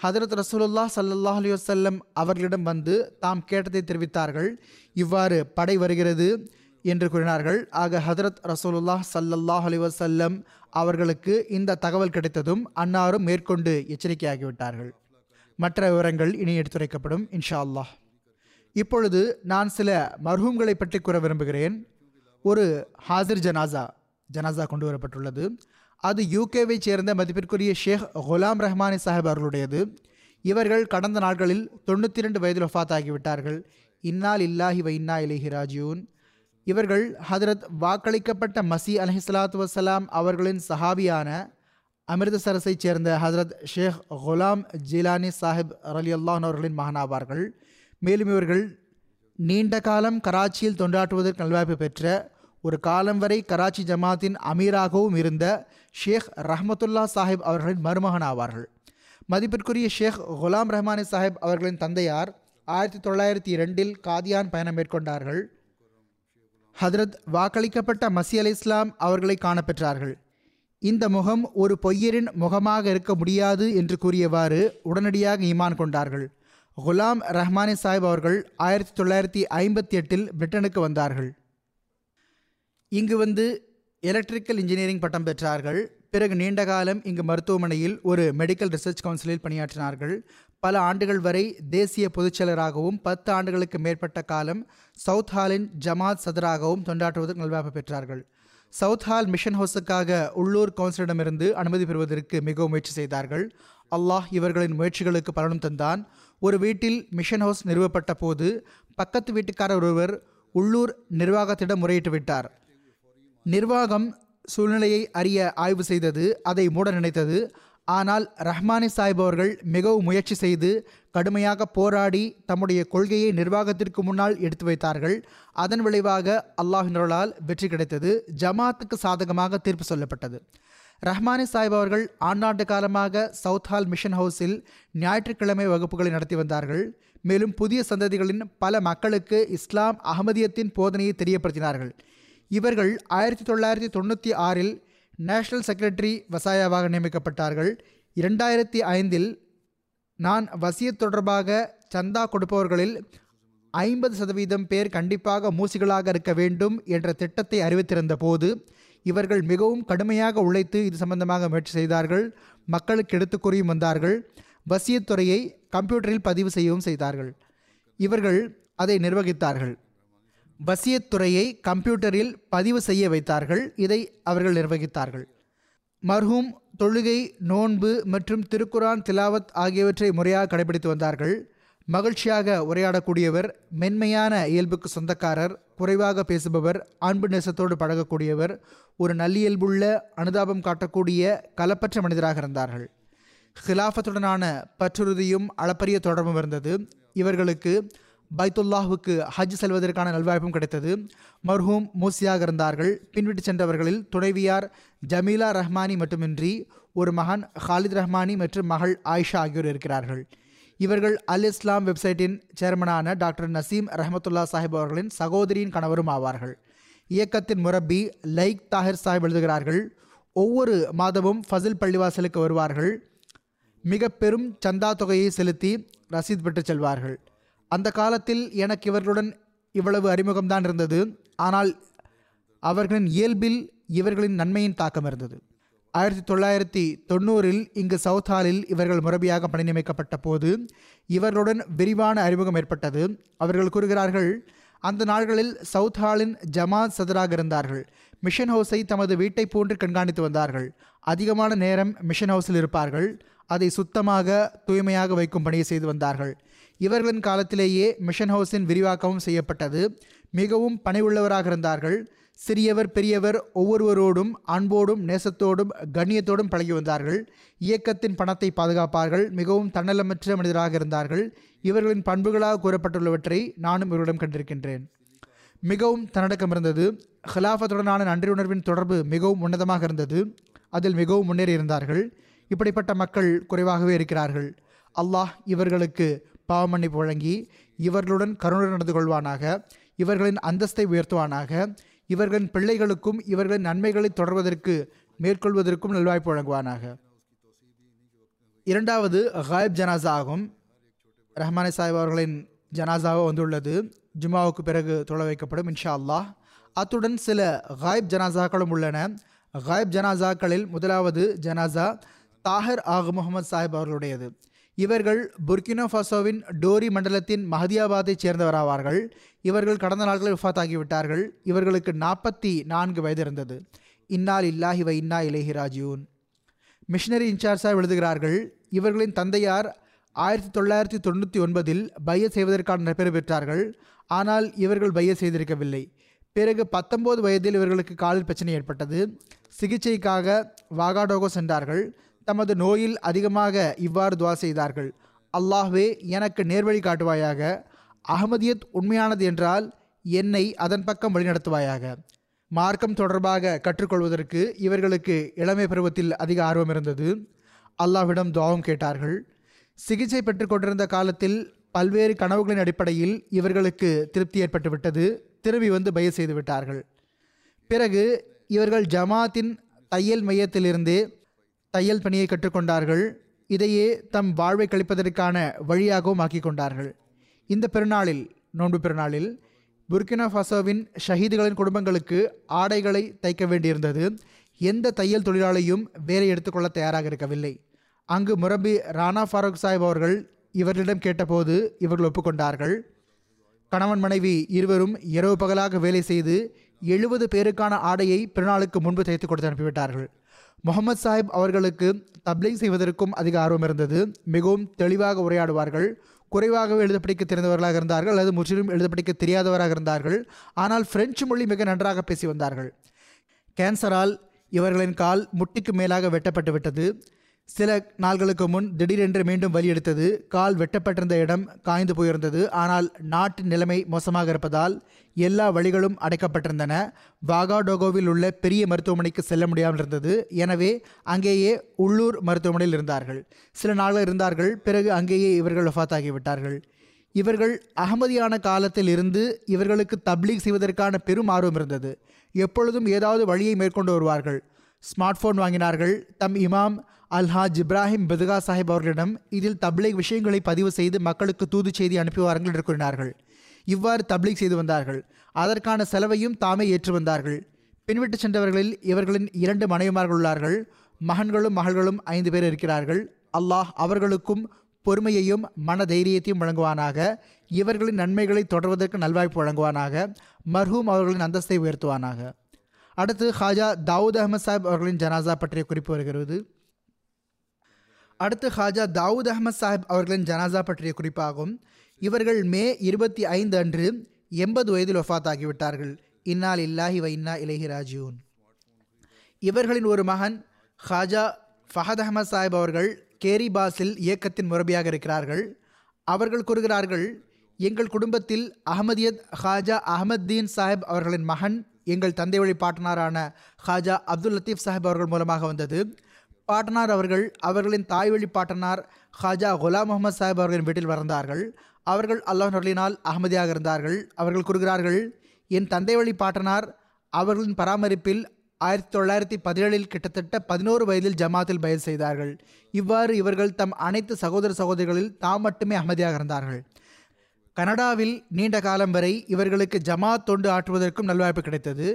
ஹதரத் ரசூலுல்லா சல்லாஹ் அலைஹி அவர்களிடம் வந்து தாம் கேட்டதை தெரிவித்தார்கள். இவ்வாறு படை வருகிறது என்று கூறினார்கள். ஆக ஹதரத் ரசூலுல்லா சல்லல்லாஹ் அலைஹி வஸல்லம் அவர்களுக்கு இந்த தகவல் கிடைத்ததும் அன்னாரும் மேற்கொண்டு எச்சரிக்கையாகிவிட்டார்கள். மற்ற விவரங்கள் இனி எடுத்துரைக்கப்படும் இன்ஷா அல்லாஹ் இப்பொழுது நான் சில மர்ஹூம்களை பற்றி கூற விரும்புகிறேன். ஒரு ஹாசிர் ஜனாசா ஜனாசா கொண்டு வரப்பட்டுள்ளது. அது யூகேவை சேர்ந்த மதிப்பிற்குரிய ஷேக் குலாம் ரஹ்மானி சாஹிப் அவர்களுடையது. இவர்கள் கடந்த நாட்களில் தொண்ணூற்றி ரெண்டு வயதில் ஒஃபாத் ஆகிவிட்டார்கள் இன்னால் இல்லாஹி வைன்னா இன்னா ராஜியூன். இவர்கள் ஹதரத் வாக்களிக்கப்பட்ட மசி அலஹிஸ்லாத்து வசலாம் அவர்களின் சஹாபியான அமிர்தசரஸைச் சேர்ந்த ஹதரத் ஷேக் குலாம் ஜிலானி சாஹிப் அலி அல்லான் அவர்களின் மகனாவார்கள். மேலும் இவர்கள் நீண்ட காலம் கராச்சியில் தொண்டாற்றுவதற்கு நல்வாய்ப்பு பெற்ற ஒரு காலம் வரை கராச்சி ஜமாத்தின் அமீராகவும் இருந்த ஷேக் ரஹமத்துல்லா சாஹிப் அவர்களின் மருமகன் ஆவார்கள் மதிப்பிற்குரிய ஷேக் குலாம் ரஹ்மானி சாஹிப் அவர்களின் தந்தையார் ஆயிரத்தி தொள்ளாயிரத்தி இரண்டில் காதியான் பயணம் மேற்கொண்டார்கள். ஹதரத் வாக்களிக்கப்பட்ட மசி அலி இஸ்லாம் அவர்களை காணப்பெற்றார்கள். இந்த முகம் ஒரு பொய்யரின் முகமாக இருக்க முடியாது என்று கூறியவாறு உடனடியாக ஈமான் கொண்டார்கள். குலாம் ரஹ்மானி சாஹிப் அவர்கள் ஆயிரத்தி தொள்ளாயிரத்தி ஐம்பத்தி எட்டில் பிரிட்டனுக்கு வந்தார்கள். இங்கு வந்து எலக்ட்ரிக்கல் இன்ஜினியரிங் பட்டம் பெற்றார்கள். பிறகு நீண்ட காலம் இங்கு மருத்துவமனையில் ஒரு மெடிக்கல் ரிசர்ச் கவுன்சிலில் பணியாற்றினார்கள். பல ஆண்டுகள் வரை தேசிய பொதுச்செயலராகவும் பத்து ஆண்டுகளுக்கு மேற்பட்ட காலம் சவுத் ஹாலின் ஜமாத் சதராகவும் தொண்டாற்றுவதற்கு நல்வாய்ப்பு பெற்றார்கள். சவுத் ஹால் மிஷன் ஹவுஸுக்காக உள்ளூர் கவுன்சிலிடமிருந்து அனுமதி பெறுவதற்கு மிகவும் முயற்சி செய்தார்கள். அல்லாஹ் இவர்களின் முயற்சிகளுக்கு பலனும் தந்தான். ஒரு வீட்டில் மிஷன் ஹவுஸ் நிறுவப்பட்ட போது பக்கத்து வீட்டுக்காரர் ஒருவர் உள்ளூர் நிர்வாகத்திடம் முறையிட்டு விட்டார். நிர்வாகம் சூழ்நிலையை அறிய ஆய்வு செய்தது அதை மூட நினைத்தது. ஆனால் ரஹ்மானி சாஹிப் அவர்கள் மிகவும் முயற்சி செய்து கடுமையாக போராடி தம்முடைய கொள்கையை நிர்வாகத்திற்கு முன்னால் எடுத்து வைத்தார்கள். அதன் விளைவாக அல்லாஹினர்களால் வெற்றி கிடைத்தது. ஜமாத்துக்கு சாதகமாக தீர்ப்பு சொல்லப்பட்டது. ரஹ்மானி சாஹிப் அவர்கள் ஆண்டாண்டு காலமாக சவுத் ஹால் மிஷன் ஹவுஸில் ஞாயிற்றுக்கிழமை வகுப்புகளை நடத்தி வந்தார்கள். மேலும் புதிய சந்ததிகளின் பல மக்களுக்கு இஸ்லாம் அகமதியத்தின் போதனையை தெரியப்படுத்தினார்கள். இவர்கள் ஆயிரத்தி தொள்ளாயிரத்தி தொண்ணூற்றி ஆறில் நேஷனல் செக்ரட்டரி வசாயாவாக நியமிக்கப்பட்டார்கள். இரண்டாயிரத்தி ஐந்தில் நான் வசியத் தொடர்பாக சந்தா கொடுப்பவர்களில் ஐம்பது சதவீதம் பேர் கண்டிப்பாக மூசிகளாக இருக்க வேண்டும் என்ற திட்டத்தை அறிவித்திருந்த போது இவர்கள் மிகவும் கடுமையாக உழைத்து இது சம்பந்தமாக முயற்சி செய்தார்கள். மக்களுக்கு எடுத்துக்கூறியும் வந்தார்கள். வசியத் துறையை கம்ப்யூட்டரில் பதிவு செய்யவும் செய்தார்கள். இவர்கள் அதை நிர்வகித்தார்கள். வசியத்துறையை கம்ப்யூட்டரில் பதிவு செய்ய வைத்தார்கள். இதை அவர்கள் நிர்வகித்தார்கள். மர்ஹூம் தொழுகை நோன்பு மற்றும் திருக்குரான் திலாவத் ஆகியவற்றை முறையாக கடைபிடித்து வந்தார்கள். மகிழ்ச்சியாக உரையாடக்கூடியவர் மென்மையான இயல்புக்கு சொந்தக்காரர் குறைவாக பேசுபவர் அன்பு நேசத்தோடு பழகக்கூடியவர் ஒரு நல்லியல்புள்ள அனுதாபம் காட்டக்கூடிய கலப்பற்ற மனிதராக இருந்தார்கள். ஹிலாஃபத்துடனான பற்றுறுதியும் அளப்பரிய தொடர்பும் இருந்தது. இவர்களுக்கு பைத்துல்லாஹுக்கு ஹஜ் செல்வதற்கான நல்வாய்ப்பும் கிடைத்தது. மர்ஹூம் மூசியாக இருந்தார்கள். பின்விட்டு சென்றவர்களில் துணைவியார் ஜமீலா ரஹ்மானி மட்டுமின்றி ஒரு மகன் ஹாலித் ரஹ்மானி மற்றும் மகள் ஆயிஷா ஆகியோர் இருக்கிறார்கள். இவர்கள் அல் இஸ்லாம் வெப்சைட்டின் சேர்மனான டாக்டர் நசீம் ரஹமத்துல்லா சாஹிப் அவர்களின் சகோதரியின் கணவரும் ஆவார்கள். இயக்கத்தின் முரப்பி லைக் தாஹிர் சாஹிப் எழுதுகிறார்கள். ஒவ்வொரு மாதமும் ஃபசில் பள்ளிவாசலுக்கு வருவார்கள். மிக பெரும் சந்தா தொகையை செலுத்தி ரசீது பெற்று செல்வார்கள். அந்த காலத்தில் எனக்கு இவர்களுடன் இவ்வளவு அறிமுகம்தான் இருந்தது. ஆனால் அவர்களின் இயல்பில் இவர்களின் நன்மையின் தாக்கம் இருந்தது. ஆயிரத்தி தொள்ளாயிரத்தி தொண்ணூறில் இங்கு சவுத் ஹாலில் இவர்கள் முரபியாக பணி நியமிக்கப்பட்ட போது இவர்களுடன் விரிவான அறிமுகம் ஏற்பட்டது. அவர்கள் கூறுகிறார்கள் அந்த நாள்களில் சவுத் ஹாலின் ஜமாத் சதராக இருந்தார்கள். மிஷன் ஹவுஸை தமது வீட்டை போன்று கண்காணித்து வந்தார்கள். அதிகமான நேரம் மிஷன் ஹவுஸில் இருப்பார்கள். அதை சுத்தமாக தூய்மையாக வைக்கும் பணியை செய்து வந்தார்கள். இவர்களின் காலத்திலேயே மிஷன் ஹவுஸின் விரிவாக்கமும் செய்யப்பட்டது. மிகவும் பணிவுள்ளவராக இருந்தார்கள். சிறியவர் பெரியவர் ஒவ்வொருவரோடும் அன்போடும் நேசத்தோடும் கண்ணியத்தோடும் பழகி வந்தார்கள். இயக்கத்தின் பணத்தை பாதுகாப்பார்கள். மிகவும் தன்னலமற்ற மனிதராக இருந்தார்கள். இவர்களின் பண்புகளாக கூறப்பட்டுள்ளவற்றை நானும் இவரிடம் கண்டிருக்கின்றேன். மிகவும் தன்னடக்கம் இருந்தது. ஹிலாஃபத்துடனான நன்றியுணர்வின் தொடர்பு மிகவும் உன்னதமாக இருந்தது. அதில் மிகவும் முன்னேறி இருந்தார்கள் இப்படிப்பட்ட மக்கள் குறைவாகவே இருக்கிறார்கள். அல்லாஹ் இவர்களுக்கு பாவமன்னிப்பு வழங்கி இவர்களுடன் கருணை நடந்து கொள்வானாக இவர்களின் அந்தஸ்தை உயர்த்துவானாக இவர்களின் பிள்ளைகளுக்கும் இவர்களின் நன்மைகளை தொடர்வதற்கு மேற்கொள்வதற்கும் நல்வாய்ப்பு வழங்குவானாக. இரண்டாவது ஹாயப் ஜனாசா ஆகும். ரஹ்மானே சாஹிப் அவர்களின் ஜனாசாவோ வந்துள்ளது. ஜுமாவுக்கு பிறகு தொலை வைக்கப்படும் இன்ஷா அல்லாஹ் அத்துடன் சில ஹாயிப் ஜனாசாக்களும் உள்ளன. ஹாயப் ஜனாசாக்களில் முதலாவது ஜனாசா தாஹர் ஆகு முகமது சாஹிப் அவர்களுடையது. இவர்கள் புர்கினோ ஃபாசோவின் டோரி மண்டலத்தின் மஹதியாபாத்தைச் சேர்ந்தவராவார்கள். இவர்கள் கடந்த நாட்களில் விஃபாத்தாகிவிட்டார்கள் இவர்களுக்கு நாற்பத்தி நான்கு வயது இருந்தது இன்னால் இல்லாஹி வ இன்னா இலேஹி ராஜியூன். மிஷனரி இன்சார்ஜாக எழுதுகிறார்கள் இவர்களின் தந்தையார் ஆயிரத்தி தொள்ளாயிரத்தி தொண்ணூற்றி ஒன்பதில் பைய செய்வதற்கான நடைபெற பெற்றார்கள். ஆனால் இவர்கள் பைய செய்திருக்கவில்லை. பிறகு பத்தொம்போது வயதில் இவர்களுக்கு காலில் பிரச்சனை ஏற்பட்டது. சிகிச்சைக்காக வாகாடோகோ சென்றார்கள். தமது நோயில் அதிகமாக இவ்வாறு துவா செய்தார்கள். அல்லாஹ்வே எனக்கு நேர்வழி காட்டுவாயாக. அகமதியத் உண்மையானது என்றால் என்னை அதன் பக்கம் வழிநடத்துவாயாக. மார்க்கம் தொடர்பாக கற்றுக்கொள்வதற்கு இவர்களுக்கு இளமை பருவத்தில் அதிக ஆர்வம் இருந்தது. அல்லாஹ்விடம் துவாவும் கேட்டார்கள். சிகிச்சை பெற்றுக்கொண்டிருந்த காலத்தில் பல்வேறு கனவுகளின் அடிப்படையில் இவர்களுக்கு திருப்தி ஏற்பட்டுவிட்டது. திரும்பி வந்து பய செய்து விட்டார்கள். பிறகு இவர்கள் ஜமாத்தின் தையல் மையத்திலிருந்து தையல் பணியை கற்றுக்கொண்டார்கள். இதையே தம் வாழ்வை கழிப்பதற்கான வழியாகவும் ஆக்கிக் கொண்டார்கள் இந்த பெருநாளில் நோன்பு பெருநாளில் புர்கினா ஃபாசோவின் ஷஹீதுகளின் குடும்பங்களுக்கு ஆடைகளை தைக்க வேண்டியிருந்தது. எந்த தையல் தொழிலாளியும் வேலை எடுத்துக்கொள்ள தயாராக இருக்கவில்லை. அங்கு முரபி ராணா ஃபாரூக் சாஹிப் அவர்கள் இவர்களிடம் கேட்டபோது இவர்கள் ஒப்புக்கொண்டார்கள். கணவன் மனைவி இருவரும் இரவு பகலாக வேலை செய்து எழுபது பேருக்கான ஆடையை பிறநாளுக்கு முன்பு தைத்து கொடுத்து அனுப்பிவிட்டார்கள். முகமது சாஹிப் அவர்களுக்கு தப்ளிங் செய்வதற்கும் அதிக ஆர்வம் இருந்தது. மிகவும் தெளிவாக உரையாடுவார்கள். குறைவாகவே எழுத படிக்க தெரிந்தவர்களாக இருந்தார்கள். அல்லது முற்றிலும் எழுத படிக்க தெரியாதவராக இருந்தார்கள். ஆனால் பிரெஞ்சு மொழி மிக நன்றாக பேசி வந்தார்கள். கேன்சரால் இவர்களின் கால் முட்டிக்கு மேலாக வெட்டப்பட்டு விட்டது. சில நாள்களுக்கு முன் திடீரென்று மீண்டும் வலி எடுத்தது. கால் வெட்டப்பட்டிருந்த இடம் காய்ந்து போயிருந்தது. ஆனால் நாட்டின் நிலைமை மோசமாக இருப்பதால் எல்லா வழிகளும் அடைக்கப்பட்டிருந்தன. வாகாடோகோவில் உள்ள பெரிய மருத்துவமனைக்கு செல்ல முடியாமல் இருந்தது. எனவே அங்கேயே உள்ளூர் மருத்துவமனையில் இருந்தார்கள். சில நாள்கள் இருந்தார்கள். பிறகு அங்கேயே இவர்கள் ஒஃபாத்தாகிவிட்டார்கள் இவர்கள் அகமதியான காலத்தில் இருந்து இவர்களுக்கு தப்லீக் செய்வதற்கான பெரும் ஆர்வம் இருந்தது. எப்பொழுதும் ஏதாவது வழியை மேற்கொண்டு வருவார்கள். Smart phone வாங்கினார்கள். தம் இமாம் அல்ஹாஜ் இப்ராஹிம் பெதுகா சாஹிப் அவர்களிடம் இதில் தப்லீக் விஷயங்களை பதிவு செய்து மக்களுக்கு தூது செய்தி அனுப்புவார்கள் என்று கூறினார்கள். இவ்வாறு தப்லீக் செய்து வந்தார்கள். அதற்கான செலவையும் தாமே ஏற்று வந்தார்கள். பின்விட்டு சென்றவர்களில் இவர்களின் இரண்டு மனைவிமார்கள் உள்ளார்கள். மகன்களும் மகள்களும் ஐந்து பேர் இருக்கிறார்கள். அல்லாஹ் அவர்களுக்கும் பொறுமையையும் மன தைரியத்தையும் வழங்குவானாக. இவர்களின் நன்மைகளை தொடர்வதற்கு நல்வாய்ப்பு வழங்குவானாக. மர்ஹூம் அவர்களின் அந்தஸ்தை உயர்த்துவானாக. அடுத்து ஹாஜா தாவூத் அஹமது சாஹிப் அவர்களின் ஜனாசா பற்றிய குறிப்பு வருகிறது. அடுத்து ஹாஜா தாவூத் அஹமத் சாஹிப் அவர்களின் ஜனாசா பற்றிய குறிப்பாகும். இவர்கள் மே இருபத்தி ஐந்து அன்று எண்பது வயதில் ஒஃபாத் ஆகிவிட்டார்கள் இன்னால் இல்லாஹி வ இன்னா இலஹி ராஜியூன். இவர்களின் ஒரு மகன் ஹாஜா ஃபஹத் அஹமத் சாஹிப் அவர்கள் கேரி பாஸில் இயக்கத்தின் முரபியாக இருக்கிறார்கள். அவர்கள் கூறுகிறார்கள் எங்கள் குடும்பத்தில் அகமதியத் ஹாஜா அகமத்தீன் சாஹிப் அவர்களின் மகன் எங்கள் தந்தை வழி பாட்டனாரான ஹாஜா அப்துல் லத்தீப் சாஹிப் அவர்கள் மூலமாக வந்தது. பாட்டனார் அவர்கள் அவர்களின் தாய் வழி பாட்டனார் ஹாஜா குலாம் முகமது சாஹிப் அவர்களின் வீட்டில் வளர்ந்தார்கள் அவர்கள் அல்லாஹ் நொர்லினால் அகமதியாக இருந்தார்கள். அவர்கள் கூறுகிறார்கள் என் தந்தை வழி பாட்டனார் அவர்களின் பராமரிப்பில் ஆயிரத்தி தொள்ளாயிரத்தி பதினேழில் கிட்டத்தட்ட பதினோரு வயதில் ஜமாத்தில் பயல் செய்தார்கள். இவ்வாறு இவர்கள் தம் அனைத்து சகோதர சகோதரிகளில் தாம் மட்டுமே அகமதியாக இருந்தார்கள். கனடாவில் நீண்ட காலம் வரை இவர்களுக்கு ஜமாத் தொண்டு ஆற்றுவதற்கும் நல்வாய்ப்பு கிடைத்தது.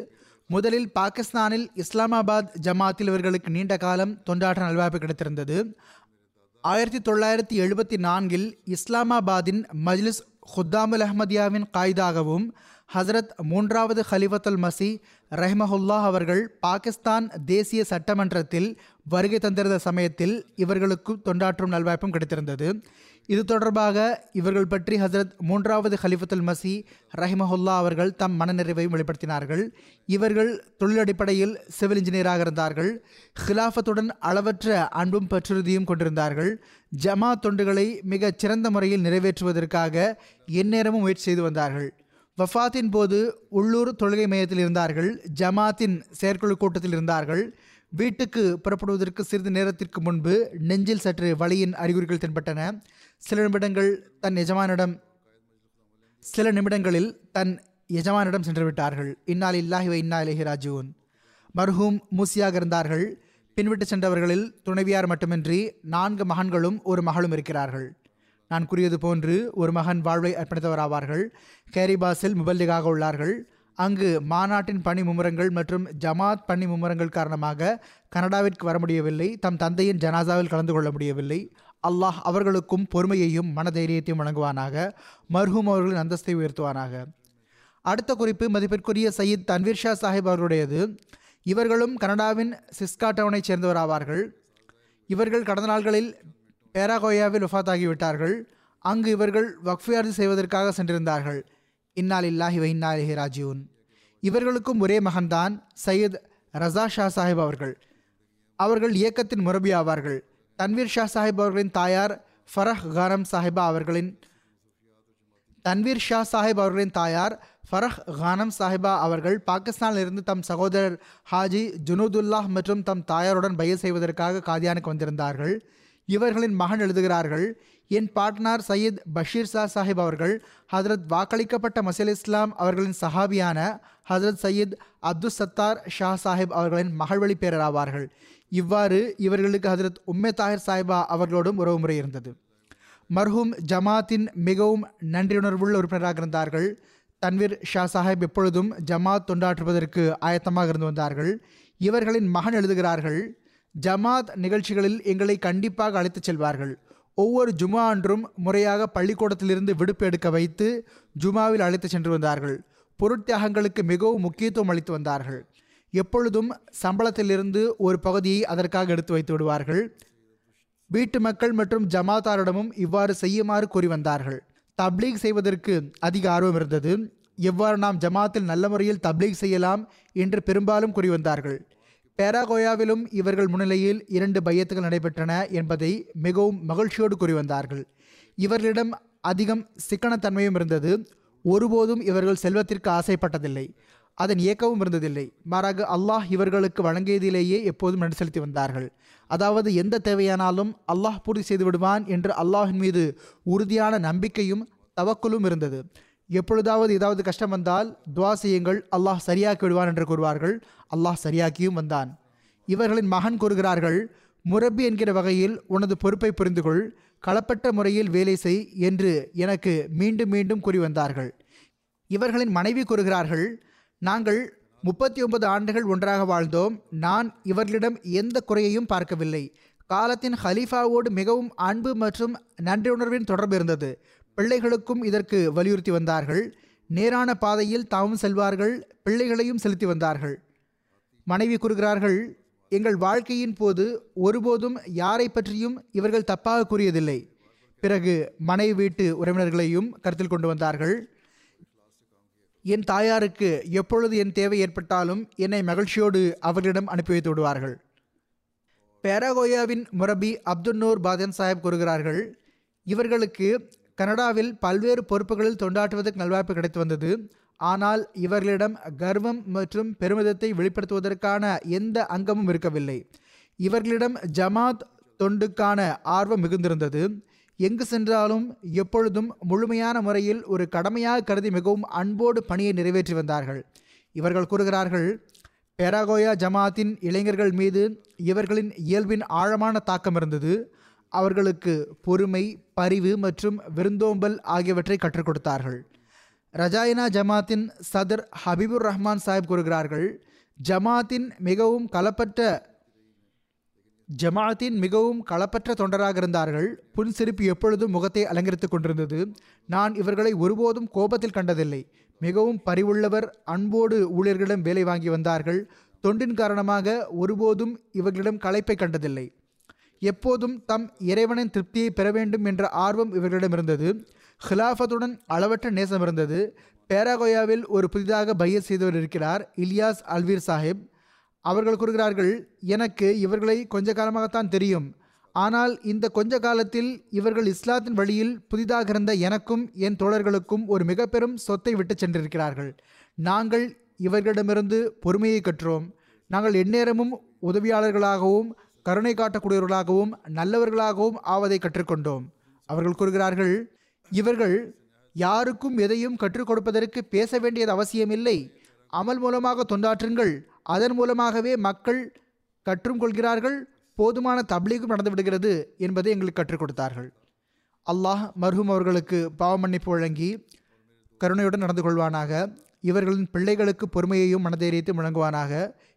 முதலில் பாகிஸ்தானில் இஸ்லாமாபாத் ஜமாத்தில் இவர்களுக்கு நீண்ட காலம் தொண்டாற்ற நல்வாய்ப்பு கிடைத்திருந்தது. ஆயிரத்தி தொள்ளாயிரத்தி எழுபத்தி நான்கில் இஸ்லாமாபாத்தின் மஜ்லிஸ் ஹுத்தாமுல் அஹ்மதியாவின் காய்தாகவும் ஹசரத் மூன்றாவது ஹலிஃபத்துல் மசி ரஹ்மஹுல்லா அவர்கள் பாகிஸ்தான் தேசிய சட்டமன்றத்தில் வருகை தந்திருந்த சமயத்தில் இவர்களுக்கு தொண்டாற்றும் நல்வாய்ப்பும் கிடைத்திருந்தது. இது தொடர்பாக இவர்கள் பற்றி ஹசரத் மூன்றாவது ஹலிஃபத்துல் மசி ரஹிமஹுல்லா அவர்கள் தம் மனநிறைவையும் வெளிப்படுத்தினார்கள். இவர்கள் தொழிலடிப்படையில் சிவில் இன்ஜினியராக இருந்தார்கள். ஹிலாஃபத்துடன் அளவற்ற அன்பும் பற்றுறுதியும் கொண்டிருந்தார்கள். ஜமா தொண்டுகளை மிகச் சிறந்த முறையில் நிறைவேற்றுவதற்காக எந்நேரமும் முயற்சி செய்து வந்தார்கள். வஃபாத்தின் போது உள்ளூர் தொழுகை மையத்தில் இருந்தார்கள். ஜமாத்தின் செயற்குழு கூட்டத்தில் இருந்தார்கள். வீட்டுக்கு புறப்படுவதற்கு சிறிது நேரத்திற்கு முன்பு நெஞ்சில் சற்று வலியின் அறிகுறிகள் தென்பட்டன. சில நிமிடங்கள் தன் எஜமானிடம் சில நிமிடங்களில் தன் எஜமானிடம் சென்று விட்டார்கள் இன்னால் இல்லாஹி வ இன்னா இலஹி ராஜூன் மர்ஹூம் மூசியாக இருந்தார்கள். பின்விட்டு சென்றவர்களில் துணைவியார் மட்டுமின்றி நான்கு மகன்களும் ஒரு மகளும் இருக்கிறார்கள். நான் கூறியது போன்று ஒரு மகன் வாழ்வை அர்ப்பணித்தவராவார்கள். கேரிபாஸில் முபல்லிகாக உள்ளார்கள். அங்கு மாநாட்டின் பணி மும்முரங்கள் மற்றும் ஜமாத் பணி மும்முரங்கள் காரணமாக கனடாவிற்கு வர முடியவில்லை. தம் தந்தையின் ஜனாசாவில் கலந்து கொள்ள முடியவில்லை. அல்லாஹ் அவர்களுக்கும் பொறுமையையும் மனதைரியத்தையும் வழங்குவானாக மர்ஹூம் அவர்களின் அந்தஸ்தை உயர்த்துவானாக. அடுத்த குறிப்பு மதிப்பிற்குரிய சயீத் தன்வீர் ஷா சாஹிப் அவர்களுடையது. இவர்களும் கனடாவின் சிஸ்கா டவுனைச் சேர்ந்தவராவார்கள். இவர்கள் கடந்த நாள்களில் பேராகோயாவில் விட்டார்கள் அங்கு இவர்கள் வக்ஃபியார்ஜி செய்வதற்காக சென்றிருந்தார்கள். இன்னால் இல்லாஹி வைநாயகி இன்னா ராஜியூன் இவர்களுக்கும் ஒரே மகன்தான் சையத் ரசா ஷா சாஹிப் அவர்கள். அவர்கள் இயக்கத்தின் முரபி ஆவார்கள். தன்வீர் ஷா சாஹிப் அவர்களின் தாயார் ஃபரஹ் கானம் சாஹிபா அவர்களின் தன்வீர் ஷா சாஹிப் அவர்களின் தாயார் ஃபரஹ் கானம் சாஹிபா அவர்கள் பாகிஸ்தானிலிருந்து தம் சகோதரர் ஹாஜி ஜுனூதுல்லாஹ் மற்றும் தம் தாயாருடன் பயிர் செய்வதற்காக காதியானுக்கு வந்திருந்தார்கள். இவர்களின் மகன் எழுதுகிறார்கள் என் பாட்னார் சையீத் பஷீர் ஷா சாஹிப் அவர்கள் ஹதரத் வாக்களிக்கப்பட்ட மசீல் இஸ்லாம் அவர்களின் சஹாபியான ஹசரத் சையீத் அப்துல் சத்தார் ஷா சாஹிப் அவர்களின் மகள்வழி பேரராவார்கள். இவ்வாறு இவர்களுக்கு ஹசரத் உம்மே தாஹிர் சாஹிபா அவர்களோடும் உறவுமுறை இருந்தது. மர்ஹூம் ஜமாத்தின் மிகவும் நன்றியுணர்வுள்ள உறுப்பினராக இருந்தார்கள். தன்வீர் ஷா சாஹிப் எப்பொழுதும் ஜமாத் தொண்டாற்றுவதற்கு ஆயத்தமாக இருந்து வந்தார்கள். இவர்களின் மகன் எழுதுகிறார்கள் ஜமாத் நிகழ்ச்சிகளில் எங்களை கண்டிப்பாக அழைத்துச் செல்வார்கள். ஒவ்வொரு ஜுமா அன்றும் முறையாக பள்ளிக்கூடத்திலிருந்து விடுப்பு எடுக்க வைத்து ஜுமாவில் அழைத்து சென்று வந்தார்கள். பொருட்தியாகங்களுக்கு மிகவும் முக்கியத்துவம் அளித்து வந்தார்கள். எப்பொழுதும் சம்பளத்திலிருந்து ஒரு பகுதியை அதற்காக எடுத்து வைத்து விடுவார்கள். வீட்டு மக்கள் மற்றும் ஜமாத்தாரிடமும் இவ்வாறு செய்யுமாறு கூறி வந்தார்கள். தப்லீக் செய்வதற்கு அதிக ஆர்வம் இருந்தது. எவ்வாறு நாம் ஜமாத்தில் நல்ல முறையில் தப்லீக் செய்யலாம் என்று பெரும்பாலும் கூறி வந்தார்கள். பேராகோயாவிலும் இவர்கள் முன்னிலையில் இரண்டு பையத்துகள் நடைபெற்றன என்பதை மிகவும் மகிழ்ச்சியோடு கூறி வந்தார்கள். இவர்களிடம் அதிகம் சிக்கனத்தன்மையும் இருந்தது. ஒருபோதும் இவர்கள் செல்வத்திற்கு ஆசைப்பட்டதில்லை. அதன் இயக்கமும் இருந்ததில்லை. மாறாக அல்லாஹ் இவர்களுக்கு வழங்கியதிலேயே எப்போதும் நடு செலுத்தி வந்தார்கள். அதாவது எந்த தேவையானாலும் அல்லாஹ் பூர்த்தி செய்து விடுவான் என்று அல்லாஹின் மீது உறுதியான நம்பிக்கையும் தவக்குலும் இருந்தது. எப்பொழுதாவது ஏதாவது கஷ்டம் வந்தால் துவா செய்யுங்கள் அல்லாஹ் சரியாக்கி விடுவான் என்று கூறுவார்கள். அல்லாஹ் சரியாக்கியும் வந்தான். இவர்களின் மகன் கூறுகிறார்கள் முரப்பி என்கிற வகையில் உனது பொறுப்பை புரிந்துகொள் களப்பட்ட முறையில் வேலை செய் என்று எனக்கு மீண்டும் மீண்டும் கூறி வந்தார்கள். இவர்களின் மனைவி கூறுகிறார்கள் நாங்கள் முப்பத்தி ஒன்பது ஆண்டுகள் ஒன்றாக வாழ்ந்தோம். நான் இவர்களிடம் எந்த குறையையும் பார்க்கவில்லை. காலத்தின் ஹலீஃபாவோடு மிகவும் அன்பு மற்றும் நன்றியுணர்வின் தொடர்பு இருந்தது. பிள்ளைகளுக்கும் இதற்கு வலியுறுத்தி வந்தார்கள். நேரான பாதையில் தாமும் செல்வார்கள். பிள்ளைகளையும் செலுத்தி வந்தார்கள். மனைவி கூறுகிறார்கள் எங்கள் வாழ்க்கையின் போது ஒருபோதும் யாரை பற்றியும் இவர்கள் தப்பாக கூறியதில்லை. பிறகு மனைவி வீட்டு உறவினர்களையும் கருத்தில் கொண்டு வந்தார்கள். என் தாயாருக்கு எப்பொழுது என் தேவை ஏற்பட்டாலும் என்னை மகிழ்ச்சியோடு அவர்களிடம் அனுப்பி வைத்து விடுவார்கள். பேராகோயாவின் முரபி அப்துல் நூர் பாதன் சாஹிப் கூறுகிறார்கள் இவர்களுக்கு கனடாவில் பல்வேறு பொறுப்புகளில் தொண்டாற்றுவதற்கு நல்வாய்ப்பு கிடைத்து வந்தது. ஆனால் இவர்களிடம் கர்வம் மற்றும் பெருமிதத்தை வெளிப்படுத்துவதற்கான எந்த அங்கமும் இருக்கவில்லை. இவர்களிடம் ஜமாத் தொண்டுக்கான ஆர்வம் மிகுந்திருந்தது. எங்கு சென்றாலும் எப்பொழுதும் முழுமையான முறையில் ஒரு கடமையாக கருதி மிகவும் அன்போடு பணியை நிறைவேற்றி வந்தார்கள். இவர்கள் கூறுகிறார்கள் பெராகோயா ஜமாத்தின் இளைஞர்கள் மீது இவர்களின் இயல்பின் ஆழமான தாக்கம் இருந்தது. அவர்களுக்கு பொறுமை பரிவு மற்றும் விருந்தோம்பல் ஆகியவற்றை கற்றுக் கொடுத்தார்கள். ரஜாயினா ஜமாத்தின் சதர் ஹபீபுர் ரஹ்மான் சாஹிப் கூறுகிறார்கள் ஜமாத்தின் மிகவும் கலப்பற்ற ஜமாத்தின் மிகவும் களப்பற்ற தொண்டராக இருந்தார்கள். புன்சிரிப்பு எப்பொழுதும் முகத்தை அலங்கரித்துக் கொண்டிருந்தது. நான் இவர்களை ஒருபோதும் கோபத்தில் கண்டதில்லை. மிகவும் பரிவுள்ளவர் அன்போடு ஊழியர்களிடம் வேலை வாங்கி வந்தார்கள். தொண்டின் காரணமாக ஒருபோதும் இவர்களிடம் களைப்பை கண்டதில்லை. எப்போதும் தம் இறைவனின் திருப்தியை பெற வேண்டும் என்ற ஆர்வம் இவர்களிடம் இருந்தது. ஹிலாஃபத்துடன் அளவற்ற நேசம் இருந்தது. பேராகோயாவில் ஒரு புதிதாக பையர் செய்தவர் இருக்கிறார் இலியாஸ் அல்வீர் சாஹிப். அவர்கள் கூறுகிறார்கள் எனக்கு இவர்களை கொஞ்ச காலமாகத்தான் தெரியும். ஆனால் இந்த கொஞ்ச காலத்தில் இவர்கள் இஸ்லாத்தின் வழியில் புதிதாக இருந்த எனக்கும் என் தோழர்களுக்கும் ஒரு மிக பெரும் சொத்தை விட்டு சென்றிருக்கிறார்கள். நாங்கள் இவர்களிடமிருந்து பொறுமையை கற்றோம். நாங்கள் எந்நேரமும் உதவியாளர்களாகவும் கருணை காட்டக்கூடியவர்களாகவும் நல்லவர்களாகவும் ஆவதை கற்றுக்கொண்டோம். அவர்கள் கூறுகிறார்கள் இவர்கள் யாருக்கும் எதையும் கற்றுக் கொடுப்பதற்கு பேச வேண்டியது அவசியமில்லை. அமல் மூலமாக தொண்டாற்றுங்கள். அதன் மூலமாகவே மக்கள் கற்றும் கொள்கிறார்கள் போதுமான தப்லீகும் நடந்து விடுகிறது என்பதை எங்களுக்கு கற்றுக் கொடுத்தார்கள். அல்லாஹ் மர்ஹூம் அவர்களுக்கு பாவ மன்னிப்பு வழங்கி கருணையுடன் நடந்து கொள்வானாக. இவர்களின் பிள்ளைகளுக்கு பொறுமையையும் மனதைரியத்தை வழங்குவானாக.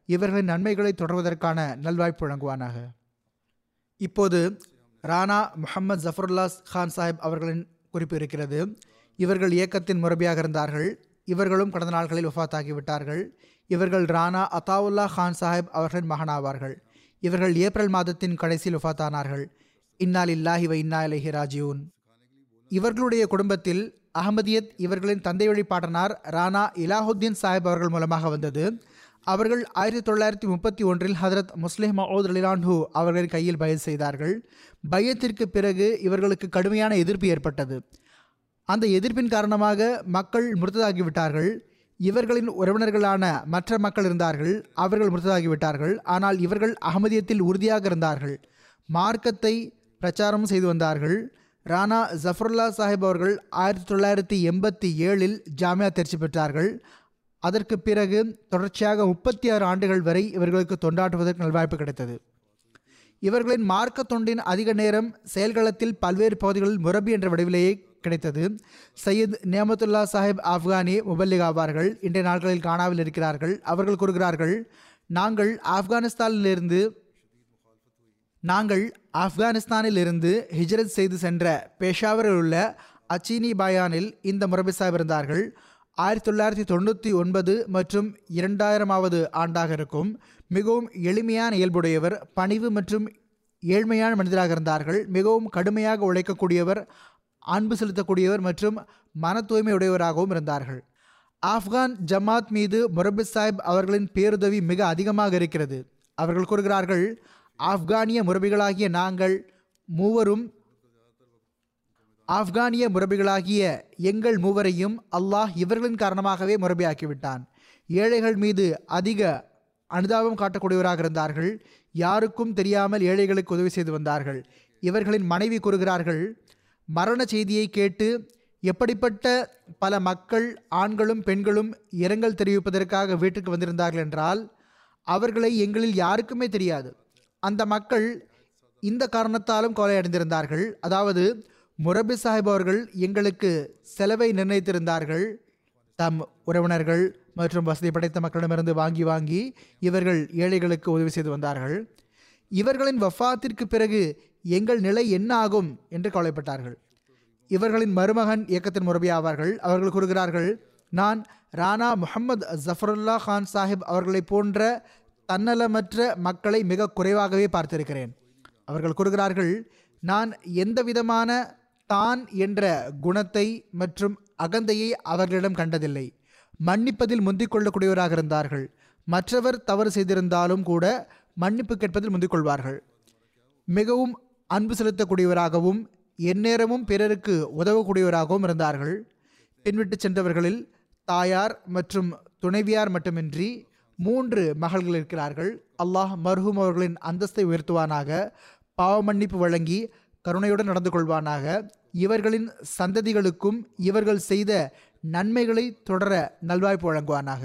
இவர்களின் நன்மைகளை தொடர்வதற்கான நல்வாய்ப்பு வழங்குவானாக. இப்போது ராணா முஹம்மது ஜஃபருல்லாஸ் கான் சாஹிப் அவர்களின் குறிப்பு இருக்கிறது. இவர்கள் இயக்கத்தின் முரபியாக இருந்தார்கள். இவர்களும் கடந்த நாட்களில் வஃத்தாகிவிட்டார்கள் இவர்கள் ராணா அத்தாவுல்லா கான் சாஹிப் அவர்களின் மகனாவார்கள். இவர்கள் ஏப்ரல் மாதத்தின் கடைசியில் உஃபாத்தானார்கள் இன்னால் இல்லாஹி வ இன்னா இலஹி ராஜியூன். இவர்களுடைய குடும்பத்தில் அகமதியத் இவர்களின் தந்தை வழி பாட்டனார் ராணா இலாஹுத்தீன் சாஹிப் அவர்கள் மூலமாக வந்தது. அவர்கள் ஆயிரத்தி தொள்ளாயிரத்தி முப்பத்தி ஒன்றில் ஹதரத் முஸ்லிம் மஹூத் அலிலான்ஹூ அவர்களின் கையில் பயல் செய்தார்கள். பயத்திற்கு பிறகு இவர்களுக்கு கடுமையான எதிர்ப்பு ஏற்பட்டது. அந்த எதிர்ப்பின் காரணமாக மக்கள் முருத்ததாகிவிட்டார்கள். இவர்களின் உறவினர்களான மற்ற மக்கள் இருந்தார்கள் அவர்கள் முறுத்ததாகிவிட்டார்கள் ஆனால் இவர்கள் அகமதியத்தில் உறுதியாக இருந்தார்கள். மார்க்கத்தை பிரச்சாரம் செய்து வந்தார்கள். ராணா ஜஃபருல்லா சாஹிப் அவர்கள் ஆயிரத்தி தொள்ளாயிரத்தி எண்பத்தி ஏழில் ஜாமியா தேர்ச்சி பெற்றார்கள். அதற்கு பிறகு தொடர்ச்சியாக முப்பத்தி ஆறு ஆண்டுகள் வரை இவர்களுக்கு தொண்டாற்றுவதற்கு நல்வாய்ப்பு கிடைத்தது. இவர்களின் மார்க்க தொண்டின் அதிக நேரம் செயல்களத்தில் பல்வேறு பகுதிகளில் முரபி என்ற வடிவிலேயே கிடைத்தது. சையத் நியமத்துல்லா சாஹிப் ஆப்கானி முபல்லிக் ஆவார்கள். இன்றைய நாட்களில் கானாவில் இருக்கிறார்கள். அவர்கள் கூறுகிறார்கள் நாங்கள் ஆப்கானிஸ்தானிலிருந்து நாங்கள் ஆப்கானிஸ்தானில் இருந்து ஹிஜ்ரத் செய்து சென்ற பேஷாவரில் உள்ள அச்சீனி பயானில் இந்த முரபி சாஹிப் இருந்தார்கள். ஆயிரத்தி தொள்ளாயிரத்தி தொண்ணூற்றி ஒன்பது மற்றும் இரண்டாயிரமாவது ஆண்டாக இருக்கும். மிகவும் எளிமையான இயல்புடையவர் பணிவு மற்றும் ஏழ்மையான மனிதராக இருந்தார்கள். மிகவும் கடுமையாக உழைக்கக்கூடியவர் அன்பு செலுத்தக்கூடியவர் மற்றும் மன தூய்மையுடையவராகவும் இருந்தார்கள். ஆப்கான் ஜமாத் மீது முரபி சாஹிப் அவர்களின் பேருதவி மிக அதிகமாக இருக்கிறது. அவர்கள் கூறுகிறார்கள் ஆப்கானிய முரபிகளாகிய நாங்கள் மூவரும் ஆப்கானிய முரபிகளாகிய எங்கள் மூவரையும் அல்லாஹ் இவர்களின் காரணமாகவே முரபியாக்கிவிட்டான். ஏழைகள் மீது அதிக அனுதாபம் காட்டக்கூடியவராக இருந்தார்கள். யாருக்கும் தெரியாமல் ஏழைகளுக்கு உதவி செய்து வந்தார்கள். இவர்களின் மனைவி கூறுகிறார்கள் மரண செய்தியை கேட்டு எப்படிப்பட்ட பல மக்கள் ஆண்களும் பெண்களும் இரங்கல் தெரிவிப்பதற்காக வீட்டுக்கு வந்திருந்தார்கள் என்றால் அவர்களை எங்களில் யாருக்குமே தெரியாது. அந்த மக்கள் இந்த காரணத்தாலும் கொலையடைந்திருந்தார்கள். அதாவது முரபி சாஹிப் அவர்கள் எங்களுக்கு செலவை நிர்ணயித்திருந்தார்கள். தம் உறவினர்கள் மற்றும் வசதி படைத்த மக்களிடமிருந்து வாங்கி வாங்கி இவர்கள் ஏழைகளுக்கு உதவி செய்து வந்தார்கள். இவர்களின் வஃபாத்திற்கு பிறகு எங்கள் நிலை என்ன ஆகும் என்று கவலைப்பட்டார்கள். இவர்களின் மருமகன் இயக்கத்தின் முரபி ஆவார்கள் அவர்கள் கூறுகிறார்கள் நான் ராணா முகமது ஜஃபருல்லா கான் சாஹிப் அவர்களைப் போன்ற தன்னலமற்ற மக்களை மிக குறைவாகவே பார்த்திருக்கிறேன். அவர்கள் கூறுகிறார்கள் நான் எந்த விதமான தான் என்ற குணத்தை மற்றும் அகந்தையை அவர்களிடம் கண்டதில்லை. மன்னிப்பதில் முந்திக் கொள்ளக்கூடியவராக இருந்தார்கள். மற்றவர் தவறு செய்திருந்தாலும் கூட மன்னிப்பு கேட்பதில் முந்திக் கொள்வார்கள் மிகவும் அன்பு செலுத்தக்கூடியவராகவும் எந்நேரமும் பிறருக்கு உதவக்கூடியவராகவும் இருந்தார்கள். பின்விட்டு சென்றவர்களில் தாயார் மற்றும் துணைவியார் மட்டுமின்றி மூன்று மகள்கள் இருக்கிறார்கள். அல்லாஹ் மர்ஹூம் அவர்களின் அந்தஸ்தை உயர்த்துவானாக பாவ மன்னிப்பு வழங்கி கருணையுடன் நடந்து கொள்வானாக. இவர்களின் சந்ததிகளுக்கும் இவர்கள் செய்த நன்மைகளை தொடர நல்வாய்ப்பு வழங்குவானாக.